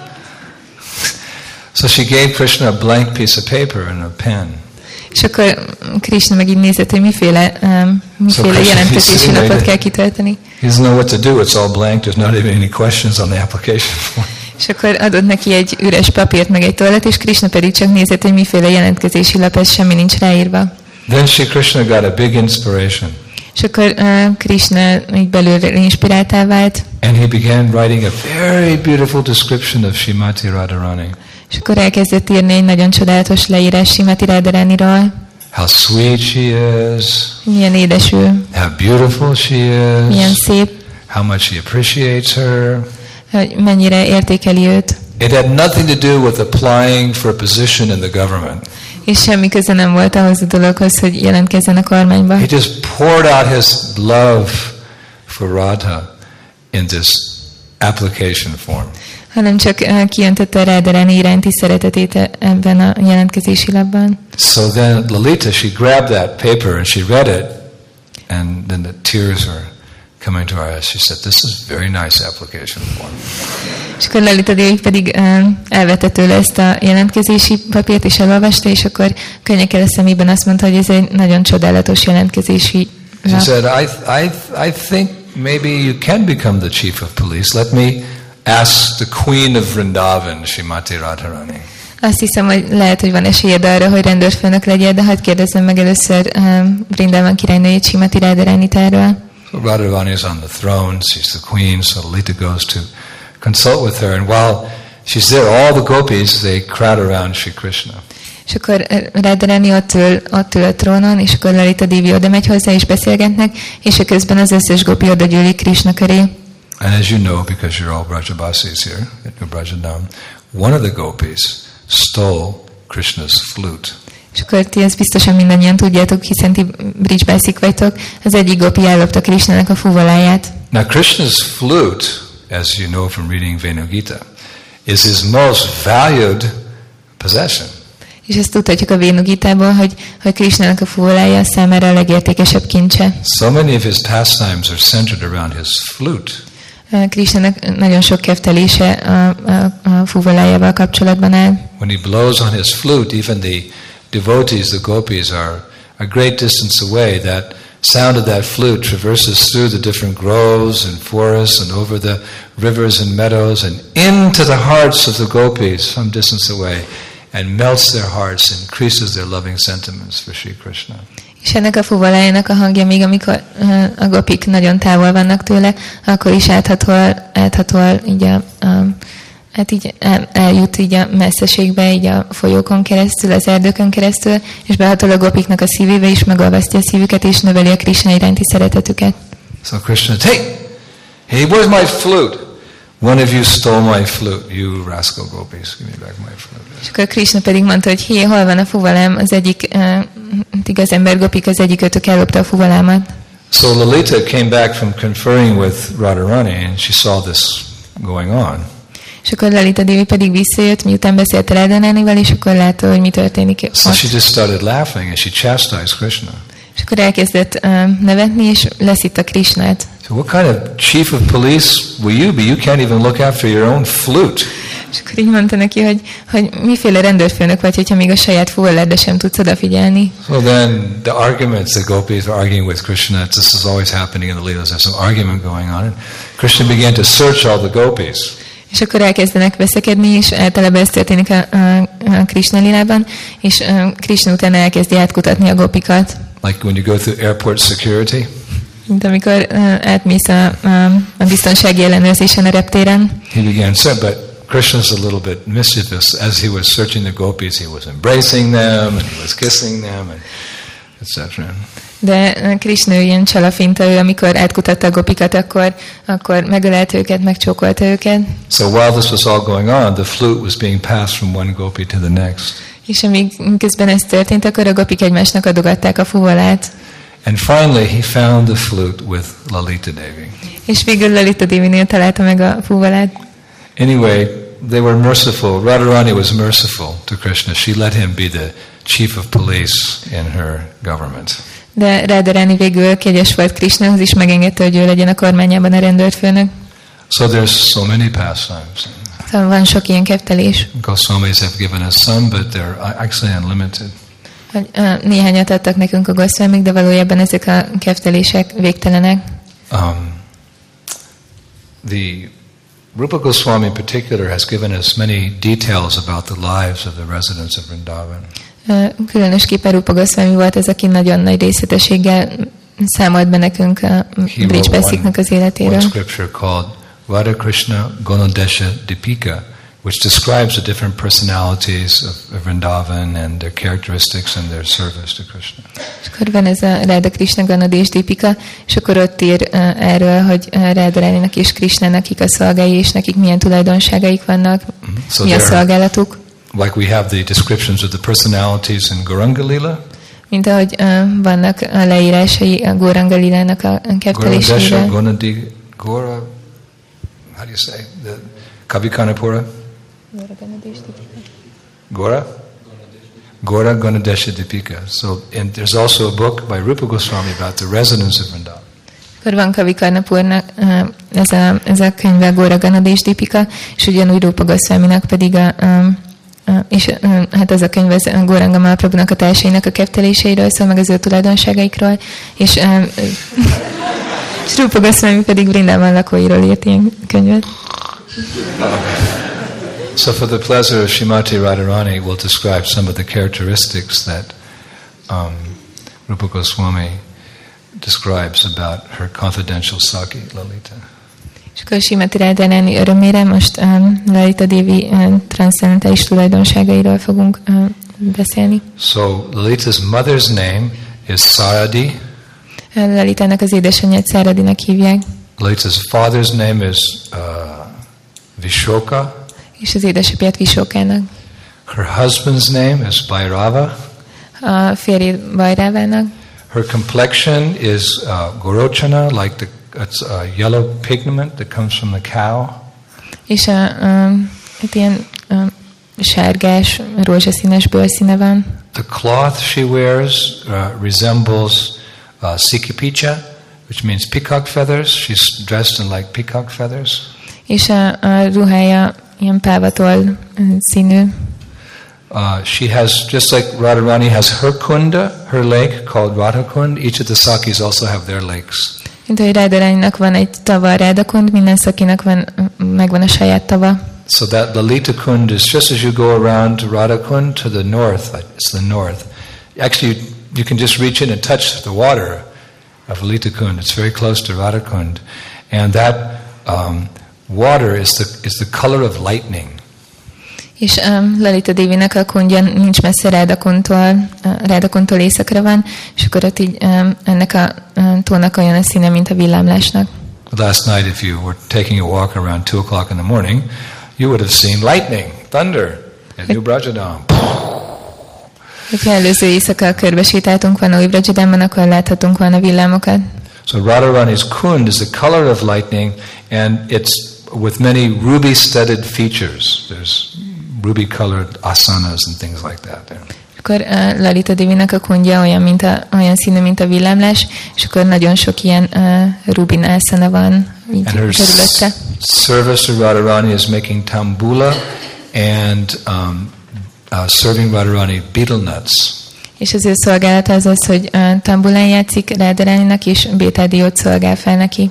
So she gave Krishna a blank piece of paper and a pen. És akkor Krishna meg így nézett, hogy miféle, um, miféle he's jelentkezési lapot kell kitölteni. He doesn't know what to do. It's all blank. There's not even any questions on the application form. És akkor adott neki egy üres papírt, meg egy tollat, és Krishna pedig csak nézett, hogy miféle jelentkezési lap, ez semmi nincs ráírva. Then Shri Krishna got a big inspiration. És akkor uh, Krishna így belőle inspiráltá vált, And he began writing a very beautiful description of Shrimati Radharani. és akkor elkezdett írni egy nagyon csodálatos leírás Simati Radharaniról, How sweet she is, milyen édes ő, how beautiful she milyen is, szép, how much she appreciates her. Hogy mennyire értékeli őt, It had nothing to do with applying for a position in the government. és semmi köze nem volt ahhoz a dologhoz, hogy jelentkezzen a kormányba. He just poured out his love for Radha in this application form. hanem csak uh, kiöntötte Radharani iránti szeretetét e- ebben a jelentkezési labban. So then Lalita, she grabbed that paper and she read it, and then the tears were coming to eyes. She said, This is very nice application form. És akkor Lalita Dévi pedig elvette tőle ezt a jelentkezési papírt, és elolvasta, és akkor könnyekkel a szemében azt mondta, hogy ez egy nagyon csodálatos jelentkezési She lap. said, I, I, I think maybe you can become the chief of police. Let me ask the queen of Vrindavan, Shrimati Radharani. Azt hiszem, hogy lehet, hogy van esélyed arra, hogy rendőrfőnök legyél, de hadd kérdezzem meg először um, Brindavan királynőjét Simati Radharánit erről. So Radharani is on the throne, she's the queen, so Lalita goes to consult with her, and while she's there, all the gopis, they crowd around Shri Krishna. És akkor eh, Radharani ott ül, ott ül a trónon, és akkor Lalita Dévi oda megy hozzá, és beszélgetnek, és a közben az összes gopi oda gyűlik Krishna köré. And as you know, because you're all Brajabasis here at New Brajadam, one of the gopis stole Krishna's flute. És akkor ti ezt biztosan mindannyian tudjátok, hiszen ti bridgebászik vagytok. Az egyik gopi ellopta Krishnának a fuvoláját. Now, Krishna's flute, as you know from reading Venugita, is his most valued possession. És ezt tudhatjuk a Vénugitából, hogy, hogy Krishnának a fuvolája számára a legértékesebb kincse. So many of his pastimes are centered around his flute. Krishnának nagyon sok keftelése a, a, a fuvolájával kapcsolatban áll. When he blows on his flute, even the devotees, the gopis, are a great distance away. That sound of that flute traverses through the different groves and forests and over the rivers and meadows and into the hearts of the gopis some distance away and melts their hearts, increases their loving sentiments for Sri Krishna. És ennek a fuvolájának a hangja még, amikor a gopik nagyon távol vannak tőle, akkor is áthatol, áthatol így a, a, Hát így el, eljut így a messzeségbe, így a folyókon keresztül, az erdőkön keresztül, és behatol a gopiknak a szívébe is, megolvasztja a szívüket, és növeli a Krishna iránti szeretetüket. So Krishna, hey, hey, where's my flute? One of you stole my flute, you rascal gopis, give me back my flute. És akkor Krishna pedig mondta, hogy hé, hol van a fuvalám? Az egyik uh, igaz ember gopik, az egyik ötök ellopta a fuvalámat. So Lalita came back from conferring with Radharani and she saw this going on. És akkor Lalita Devi pedig visszajött, miután beszélt Radhanánival, és akkor látta, hogy mi történik So she just started laughing and she chastised Krishna. És akkor elkezdett uh, nevetni, és leszitta Krishnát. So what kind of chief of police will you be? You can't even look after your own flute. És akkor így mondta neki, hogy, hogy miféle rendőrfőnök vagy, hogyha még a saját fuvaládra sem tudsz odafigyelni. So then the arguments that gopis are arguing with Krishna, this is always happening in the Leelas, there's some argument going on. And Krishna began to search all the gopis. És akkor elkezdenek veszekedni, és általában ez történik a, a, a Krishna lilában, és uh, Krishna utána elkezdi átkutatni a gopikat. Like when you go through airport security, Mint amikor uh, átmész a, a, a biztonsági ellenőrzésen a reptéren. he began searching, but Krishna's a little bit mischievous. As he was searching the gopis, he was embracing them and he was kissing them and etc. De uh, Krishna ő ilyen csalafinta, ő amikor átkutatta a gopikat, akkor, akkor megölelte őket, megcsókolta őket. So while this was all going on, the flute was being passed from one gopi to the next. És amíg közben ez történt, akkor a gopik egymásnak adogatták a fuvolát. And finally, he found the flute with Lalita Devi. És végül Lalita Devinél találta meg a fuvolát. Anyway, they were merciful. Radharani was merciful to Krishna. She let him be the chief of police in her government. De Radharani végül kegyes volt Krishnahoz, és megengedte, hogy ő legyen a kormányában a rendőrfőnök. So there's so many pastimes. Szóval van sok ilyen keftelés. Goswamis have given us some, but they're actually unlimited. Néhányat adtak nekünk a goszvámik, de valójában ezek a keftelések végtelenek. Um, the Rupa Goswami in particular has given us many details about the lives of the residents of Vrindavan. Különösképpen Rupa Goswami volt az, aki nagyon nagy részletességgel számolt be nekünk a Bridgebesziknek az életéről. one scripture called Radha Krishna Gonodesha Dipika, which describes the different personalities of, Vrindavan and their characteristics and their service to Krishna. És akkor van ez a Ráda Krishna Ganadés Dipika, és akkor ott ír uh, erről, hogy Ráda Ráninak és Krishnának kik a szolgái, és nekik milyen tulajdonságaik vannak, So mi a szolgálatuk. Like we have the descriptions of the personalities in Gauranga Lila, Mint ahogy uh, vannak a leírásai a Góranga Lilának a a Gaurandesha, kefteléséről. Gonadi, Gora, how do you say, the Kavikanapura? Gora? Gora Gonadesha Dipika. So, and there's also a book by Rupa Goswami about the residents of Vrindavan. Akkor van Kavikarnapurnak ez a, ez a könyve Góra Ganadés Dipika, és ugyanúgy Rupa Goswaminak pedig a, a, a és hát ez a könyv az Góranga Mahaprabhunak a társainak a kefteléseiről szól, meg az ő tulajdonságaikról, és, uh, és Rupa Goswami pedig Vrindában lakóiról írt ilyen könyvet. So, for the pleasure of Shrimati Radharani, we'll describe some of the characteristics that um, Rupa Goswami describes about her confidential Saki, Lalita. És akkor Simati Radharani örömére most um, Lalita Devi um, transzcendentális tulajdonságairól fogunk um, beszélni. So, Lalita's mother's name is Saradi. Lalitának az édesanyját Száradinak hívják, Lalita's father's name is uh, Vishoka. és az édesapját Visókának. Her husband's name is Bhairava. A férjét Bajrávának, Her complexion is uh, Gorochana, like the it's a yellow pigment that comes from the cow. és a, a, hát ilyen a, sárgás, rózsaszínes bőrszíne van. The cloth she wears uh, resembles uh, sikipicha, which means peacock feathers. She's dressed in like peacock feathers. És a, a ruhája ilyen pávatol ö, színű. Uh, she has, just like Radharani has her kunda, her lake called Radhakund, each of the Sakis also have their lakes. Mint hogy Rádaránynak van egy tava Rádakund, minden szakinak van, megvan a saját tava. So that Lalita Kund is just as you go around Radhakund to the north, it's the north. Actually, you, you can just reach in and touch the water of Lalita Kund. It's very close to Radhakund. And that um, water is the, is the color of lightning. És um, Lalita Dévinek a kundja nincs messze Rádakontól, uh, Rádakontól északra van, és akkor ott így um, ennek a um, tónak olyan a színe, mint a villámlásnak. Last night, if you were taking a walk around 2 o'clock in the morning, you would have seen lightning, thunder, at New Brajadam. Hogyha előző éjszaka körbesétáltunk volna új Brajadamban, akkor láthatunk volna villámokat. So Radharani's kund is the color of lightning, and it's with many ruby-studded features. There's ruby-colored asanas and things like that. Akkor uh, Lalita Divinak a kundja olyan, mint a, olyan színű, mint a villámlás, és akkor nagyon sok ilyen uh, rubin ászana van így And her körülötte. service to Radharani is making tambula and um, uh, serving Radharani betel nuts. És az ő szolgálata az az, hogy uh, tambulán játszik Rádaráninak, és bétádiót szolgál fel neki.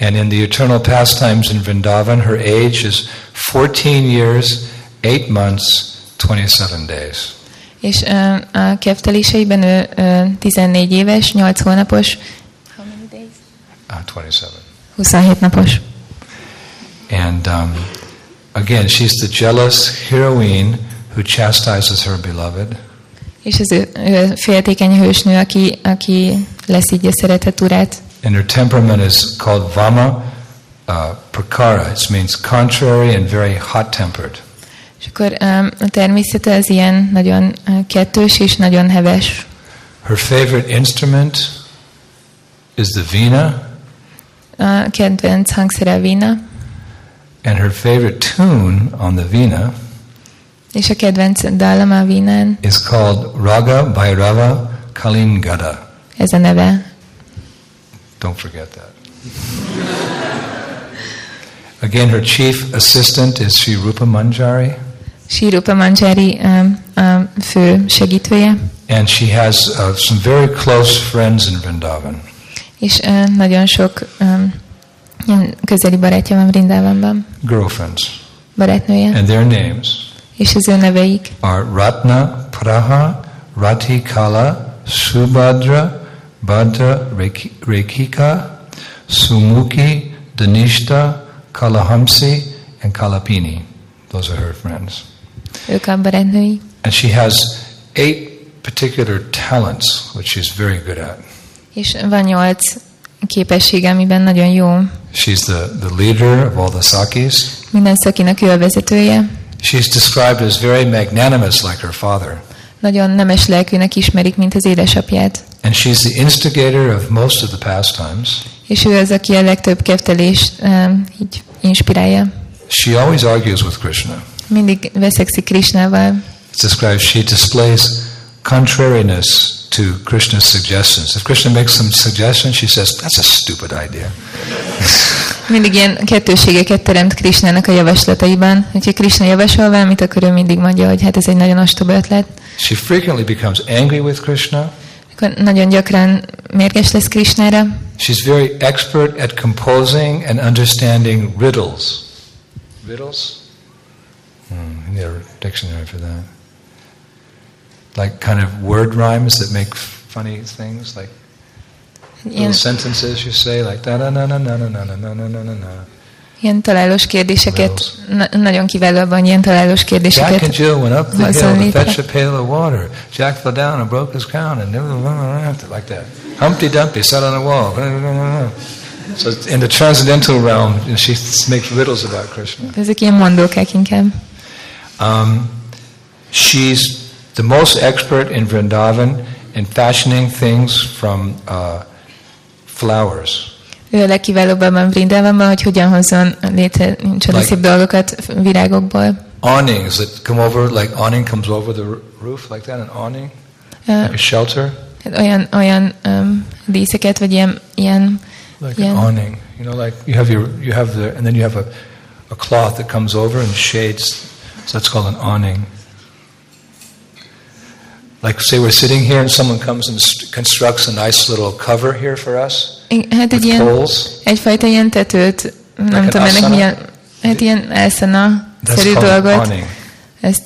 And in the eternal pastimes in Vrindavan, her age is 14 years, 8 months, 27 days. És uh, a kefteléseiben ő uh, 14 éves, 8 hónapos, How many days? Uh, 27. 27 napos. And um, again, she's the jealous heroine who chastises her beloved. És az ő, ő féltékeny hősnő, aki, aki leszídja szeretett urát. And her temperament is called Vama uh, Prakara. It means contrary and very hot tempered. És akkor a természete az ilyen nagyon kettős és nagyon heves. Her favorite instrument is the vina, A kedvenc hangszere a vína, and her favorite tune on the vina és a kedvenc dallam a vínán, is called Raga Bhairava Kalingada. ez a neve. Don't forget that. Again, her chief assistant is Sri Rupa Manjari, Sírupa Manjari um, fő segítője, and she has uh, some very close friends in Vrindavan. és uh, nagyon sok um, közeli barátja van Vrindávamban, girlfriends, barátnője, and their names és az ő neveik are Ratna Praha, Ratikala, Subhadra, Bhadra Rekhika, Sumuki, Danishta, Kalahamsi, and Kalapini. Those are her friends. Ők a barátnői. And she has eight particular talents, which she's very good at. És van nyolc képessége, amiben nagyon jó. She's the, the leader of all the Sakis. Minden szakinak ő a vezetője. She's described as very magnanimous like her father. Nagyon nemes lelkűnek ismerik, mint az édesapját. And she's the instigator of most of the pastimes. És ő az, aki a legtöbb keftelést um, így inspirálja. She always argues with Krishna. Mindig veszekszik Krishnával. It's described she displays contrariness to Krishna's suggestions. If Krishna makes some suggestion, she says, That's a stupid idea. Mindig ilyen kettőségeket teremt Krishnának a javaslataiban. Hogyha Krishna javasol valamit, akkor ő mindig mondja, hogy hát ez egy nagyon ostoba ötlet. She frequently becomes angry with Krishna. Akkor nagyon gyakran mérges lesz Krishnára. She's very expert at composing and understanding riddles. Riddles? Hmm, need a dictionary for that. Like kind of word rhymes that make funny things, like Ilyen, little sentences you say, like da na na na na na na na na na na na. ilyen találós kérdéseket, na, nagyon kiváló abban ilyen találós Jack and Jill went up the hill to fetch a pail of water. Jack fell down and broke his crown, and like that. Humpty Dumpty sat on a wall. So in the transcendental realm, she makes riddles about Krishna. Ezek ilyen mondókák inkább. Um, she's the most expert in Vrindavan in fashioning things from uh, flowers. Ő a legkiválóbb abban Vrindávamban, hogy hogyan hozzon létre csoda szép dolgokat virágokból. Awnings that come over, like awning comes over the roof, like that, an awning, Ö, like a shelter, olyan, olyan um, díszeket, vagy ilyen, ilyen like Yeah. an awning. You know, like you have your, you have the, and then you have a, a cloth that comes over and shades. So that's called an awning. Like say we're sitting here and someone comes and constructs a nice little cover here for us hát egy ilyen, poles. egyfajta ilyen tetőt, nem Like tudom ennek milyen, hát ilyen elszana That's szerű dolgot. Ezt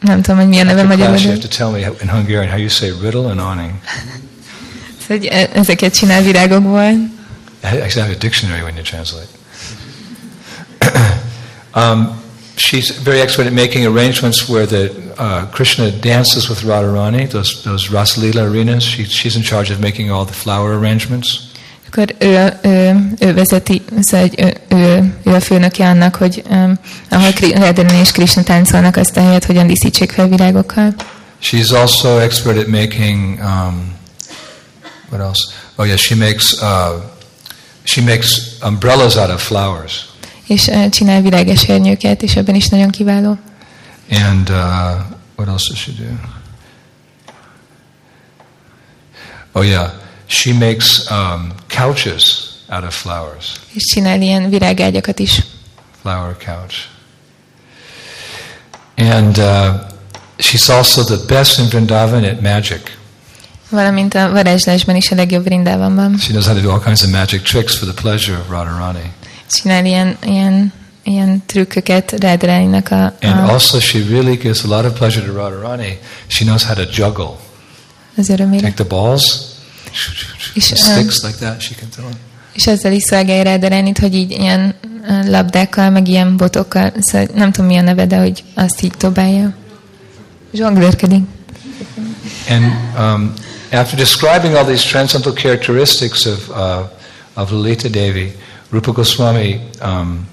nem tudom, hogy milyen neve class, you have to tell me in Hungarian how you say riddle and awning. Hogy ezeket csinál virágokból. I actually have a dictionary when you translate. um, she's very expert at making arrangements where the uh, Krishna dances with Radharani, those those Rasalila arenas. She, she's in charge of making all the flower arrangements. Akkor ő, ő, ő vezeti, szóval ő, ő, ő a főnöke annak, hogy um, ahol Radharani és Krishna táncolnak, azt a helyet hogyan díszítsék fel virágokkal. She's also expert at making um, what else? Oh yeah, she makes uh, she makes umbrellas out of flowers. És uh, csinál virágesernyőket, és ebben is nagyon kiváló. And uh, what else does she do? Oh yeah, she makes um, couches out of flowers. És csinál ilyen virágágyakat is. Flower couch. And uh, she's also the best in Vrindavan at magic. Valamint a varázslásban is a legjobb Vrindávamban. She knows how to do all kinds of magic tricks for the pleasure of Radharani. Csinál ilyen, ilyen, ilyen trükköket Radharaninak a, And also she really gives a lot of pleasure to Radharani. She knows how to juggle. az örömére. Take the balls, És, the um, sticks like that, she can throw. És ezzel is szolgálja Radharanit, hogy így ilyen labdákkal, meg ilyen botokkal, szóval nem tudom mi a neve, de hogy azt így dobálja. Zsonglőrkedik. And um, after describing all these transcendental characteristics of, uh, of Lalita Devi, Rupa Goswami um,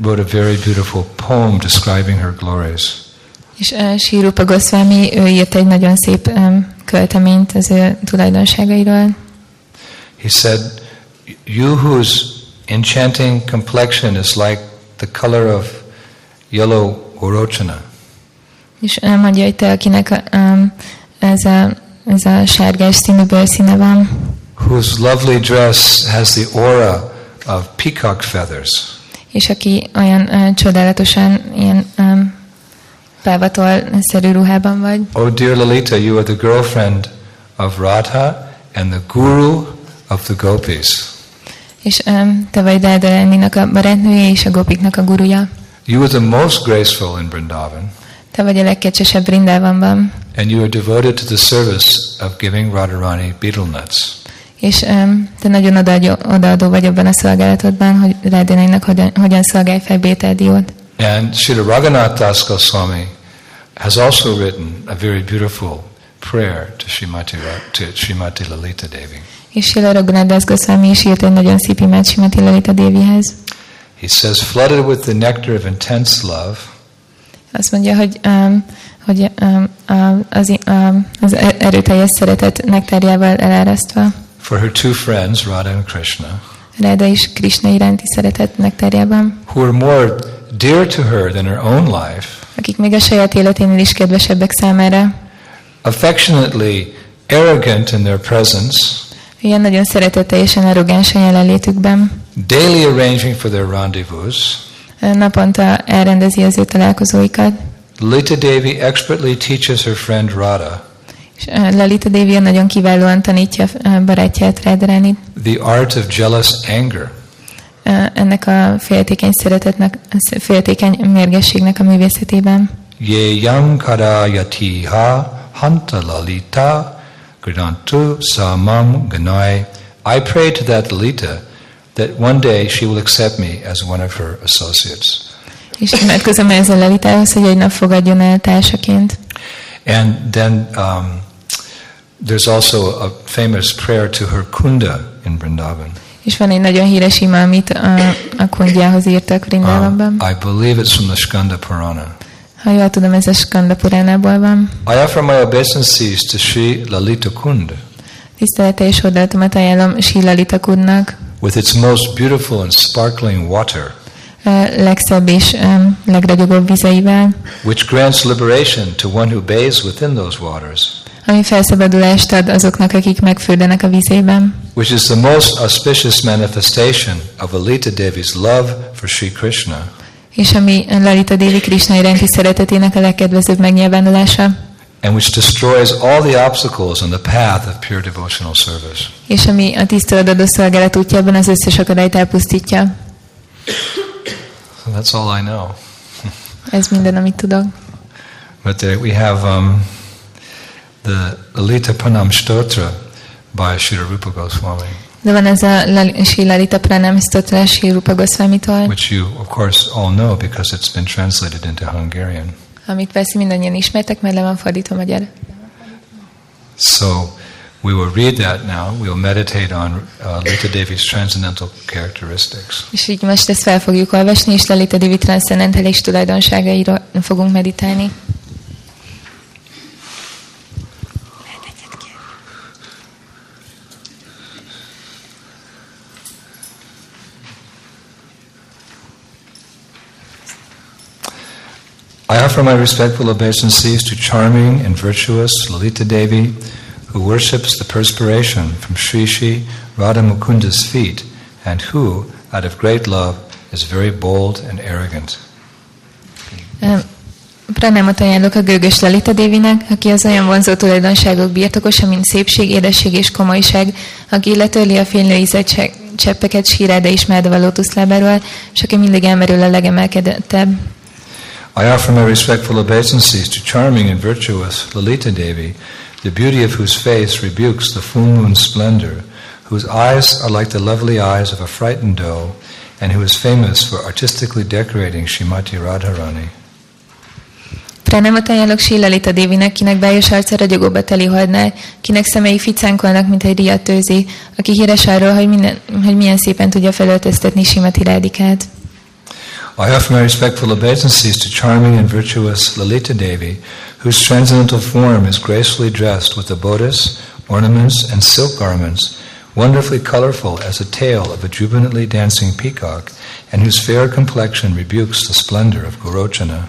wrote a very beautiful poem describing her glories. És uh, Sírupa Goswami, ő írt egy nagyon szép um, költeményt az ő tulajdonságairól. He said, You whose enchanting complexion is like the color of yellow orochana, És uh, mondja, hogy te, akinek um, ez, a, ez a sárgás színű bőrszíne van, whose lovely dress has the aura of peacock feathers, és aki olyan uh, csodálatosan ilyen um, pávatol-szerű ruhában vagy, Oh, dear Lalita, you are the girlfriend of Radha and the guru of the gopis. és um, te vagy Radharaninak a barátnője és a gopiknak a guruja. You are the most graceful in Vrindavan, Te vagy a legkecsesebb Brindávamban, and you are devoted to the service of giving Radharani betel nuts. És um, te nagyon odaadó, odaadó vagy abban a szolgálatodban, hogy Radharaninak hogyan, hogyan szolgálj fel bételdiót. And Srila Raghunath Das Goswami has also written a very beautiful prayer to Srimati, to Srimati Lalita Devi. És Sila Raghunath Goswami is írt egy nagyon szép imát Simati Lalita Dévihez. He says, flooded with the nectar of intense love, Azt mondja, hogy, um, hogy um, az, um, az erőteljes szeretet nektárjával elárasztva, for her two friends, Radha and Krishna, Ráda is Krishna iránti szeretet nektárjában, who are more dear to her than her own life, akik még a saját életénél is kedvesebbek számára, affectionately arrogant in their presence, ilyen nagyon szeretetteljesen arrogáns a jelenlétükben, daily arranging for their rendezvous, naponta elrendezi az ő találkozóikat, Lita Devi expertly teaches her friend Radha és Lalita Devi nagyon kiválóan tanítja barátját Radharánit, the art of jealous anger. ennek a féltékeny szeretetnek, féltékeny mérgességnek a művészetében. Ye yang karayati ha hanta lalita gridantu samam ganai. I pray to that Lalita that one day she will accept me as one of her associates. És imádkozom ezzel Lalitához, hogy egy nap fogadjon el társaként. And then um, there's also a famous prayer to her Kunda in Vrindavan. És van egy nagyon híres ima, amit a, a kundjához írtak Um, Vrindávamban. I believe it's from the Skanda Purana. Ha jól tudom, ez a Skanda Puránából van. I offer my obeisances to Sri Lalita Kund Tisztelete és odalatomat ajánlom Sri Lalita Kundnak, with its most beautiful and sparkling water, legszebb és um, legragyogóbb vizeivel, which grants liberation to one who bathes within those waters, ami felszabadulást ad azoknak, akik megfürdenek a vizében, which is the most auspicious manifestation of Lalita Devi's love for Sri Krishna, és ami Lalita Dévi Krishna iránti szeretetének a legkedvezőbb megnyilvánulása, and which destroys all the obstacles on the path of pure devotional service. és ami a tiszteletadó szolgálat útjában az összes akadályt elpusztítja. So that's all I know. Ez minden, amit tudok. But there we have um, the Lalita Pranam Stotra by Srila Rupa Goswami. De van ez a Sri Lalita Pranam Stotra Sri Rupa Goswami-tól, which you, of course, all know because it's been translated into Hungarian. amit persze mindannyian ismertek, mert le van fordítva magyar. So we will read that now. We'll meditate on uh, Lita Devi's transcendental characteristics. És így most ezt fel fogjuk olvasni, és Lalita Devi transzcendentális tulajdonságairól fogunk meditálni. I offer my respectful obeisances to charming and virtuous Lalita Devi, who worships the perspiration from Sri Sri Radha Mukunda's feet, and who, out of great love, is very bold and arrogant. Öm, Pranámot ajánlok a gőgös Lalita Dévinek, aki az olyan vonzó tulajdonságok birtokosa, mint szépség, édesség és komolyság, aki letörli a fénylő ízet cseppeket síráda ismerd a lótuszlábáról, és aki mindig elmerül a legemelkedettebb. I offer my respectful obeisances to charming and virtuous Lalita Devi, the beauty of whose face rebukes the full moon's splendor, whose eyes are like the lovely eyes of a frightened doe, and who is famous for artistically decorating Shrimati Radharani. Pranámot ajánlok Sri Lalita Dévinek, kinek bájos arca ragyogóba teli holdnál, kinek szemei ficánkolnak, mint egy riadtőzi, aki híres arról, hogy, minden, hogy milyen szépen tudja felöltöztetni Simati Rádikát. I offer my respectful obeisances to charming and virtuous Lalita Devi, whose transcendental form is gracefully dressed with the bodhis, ornaments, and silk garments, wonderfully colorful as a tail of a jubilantly dancing peacock, and whose fair complexion rebukes the splendor of Gorochana.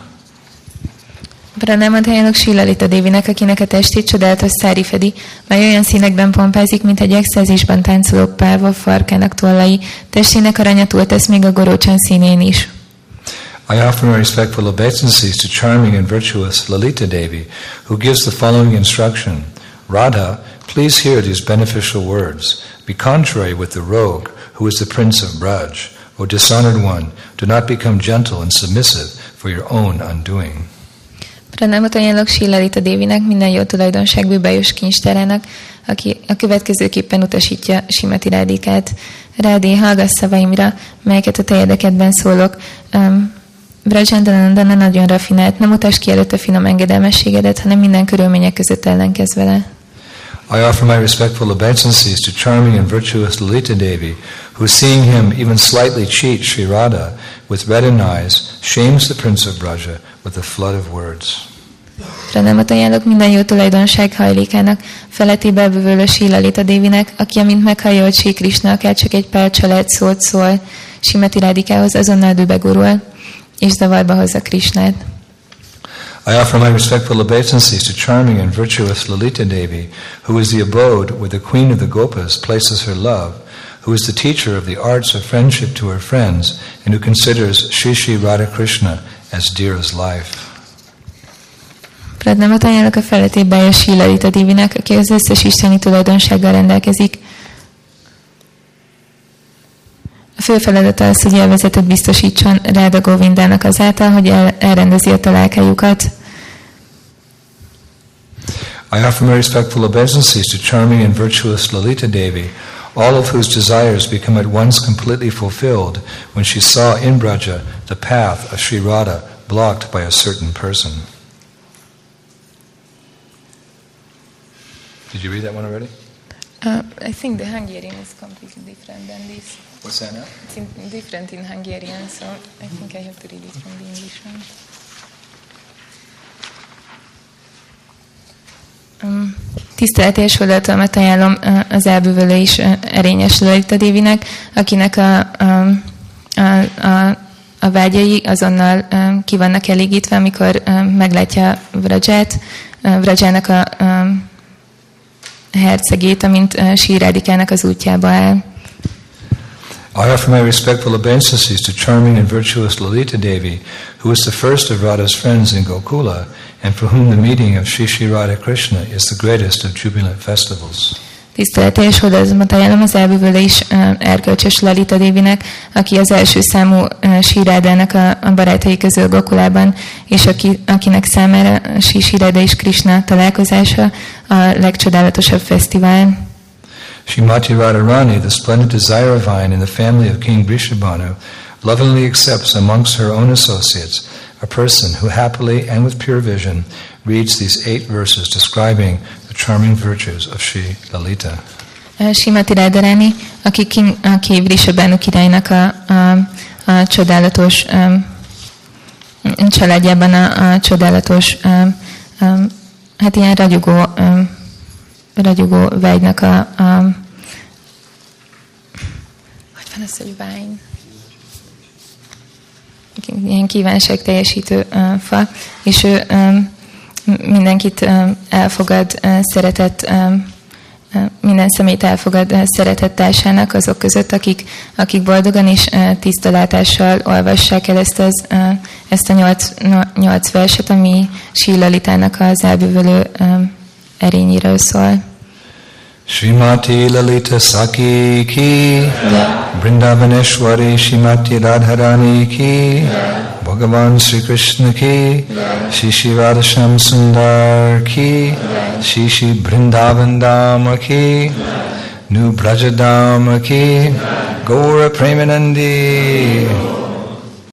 Pranámot ajánlok Sri Lalita Dévinek, akinek a testét csodálatos szári fedi, mely olyan színekben pompázik, mint egy extázisban táncoló pálva farkának tollai, testének aranyatól tesz még a gorócsan színén is. I offer my respectful obeisances to charming and virtuous Lalita Devi, who gives the following instruction Radha, please hear these beneficial words. Be contrary with the rogue, who is the prince of Braj. O dishonored one, do not become gentle and submissive for your own undoing. Pranámot ajánlok Sri Lalita Dévinek, minden jó tulajdonság bűbájos kincstárának, aki a következőképpen utasítja Simati Rádikát. Rádé, hallgass szavaimra, melyeket a te érdekedben szólok. Um, Brajandanandana nagyon rafinált, nem utas ki előtt a finom engedelmességedet, hanem minden körülmények között ellenkezz vele. I offer my respectful obeisances to charming and virtuous Lalita Devi, who seeing him even slightly cheat Sri Radha with reddened eyes, shames the prince of Braja with a flood of words. Pranámot ajánlok minden jó tulajdonság hajlékának, feletébe bővölő Sri Lalita Dévinek, aki amint meghallja, hogy Sri Krishna akár csak egy pár család szót szól, Simati Rádikához azonnal dübe gurul, és zavarba hozza Krishnát. I offer my respectful obeisances to charming and virtuous Lalita Devi, who is the abode where the queen of the Gopas places her love, who is the teacher of the arts of friendship to her friends, and who considers Sri Sri Radha Krishna as dear as life. Pradnamat ajánlok a feletébe a Sri Lalita Dévinek, aki az összes isteni tulajdonsággal rendelkezik. A fő feladata az, hogy élvezetet biztosítson Ráda Govindának azáltal, hogy el, elrendezi a találkájukat. I offer my respectful obeisances to charming and virtuous Lalita Devi, all of whose desires become at once completely fulfilled when she saw in Braja the path of Sri Radha blocked by a certain person. Did you read that one already? Uh, I think the Hungarian is completely different than this. What's that now? It's in, different in Hungarian, so I think I have to read it from the English one. Um, tiszteleti és oldaltalmat ajánlom az uh, erényes Lalita Dévinek, akinek a, a, a, a, a vágyai azonnal ki vannak elégítve, amikor meglátja Vraját, Vrajának a um, hercegét, amint Sírádikának az útjába áll. I offer my respectful obeisances to charming and virtuous Lalita Devi, who is the first of Radha's friends in Gokula, and for whom the meeting of Shri Shri Radha Krishna is the greatest of jubilant festivals. Tisztelete és odazomat ajánlom az uh, erkölcsös Lalita Dévinek, aki az első számú Sírádának a, a barátai közül Gokulában, és aki, akinek számára Sri Síráda és Krishna találkozása a legcsodálatosabb fesztivál. Shrimati Radharani, the splendid desire vine in the family of King Vrishabhanu, lovingly accepts amongst her own associates a person who happily and with pure vision reads these eight verses describing the charming virtues of Sri Lalita. Simati Radharani, aki, King, aki Vrishabhanu királynak a, a, a csodálatos um, családjában a, a csodálatos um, um, hát ilyen ragyogó um, ragyogó vágynak a, a hogy van ez, hogy vágy? Ilyen kívánság teljesítő uh, fa, és ő um, mindenkit um, elfogad, uh, szeretett um, minden szemét elfogad szeretettársának azok között, akik, akik boldogan és tisztalátással olvassák el ezt, az, ezt a nyolc, nyolc verset, ami Sílalitának az elbűvölő erényéről szól. Srimati Lalita Saki ki, Vrindavaneshwari Srimati Radharani ki, Bhagavan Sri Krishna ki, Shri Radhasham Sundar ki, Shri Shri Vrindavan Dama ki, Nu Brajadama ki, Gaura Premanandi.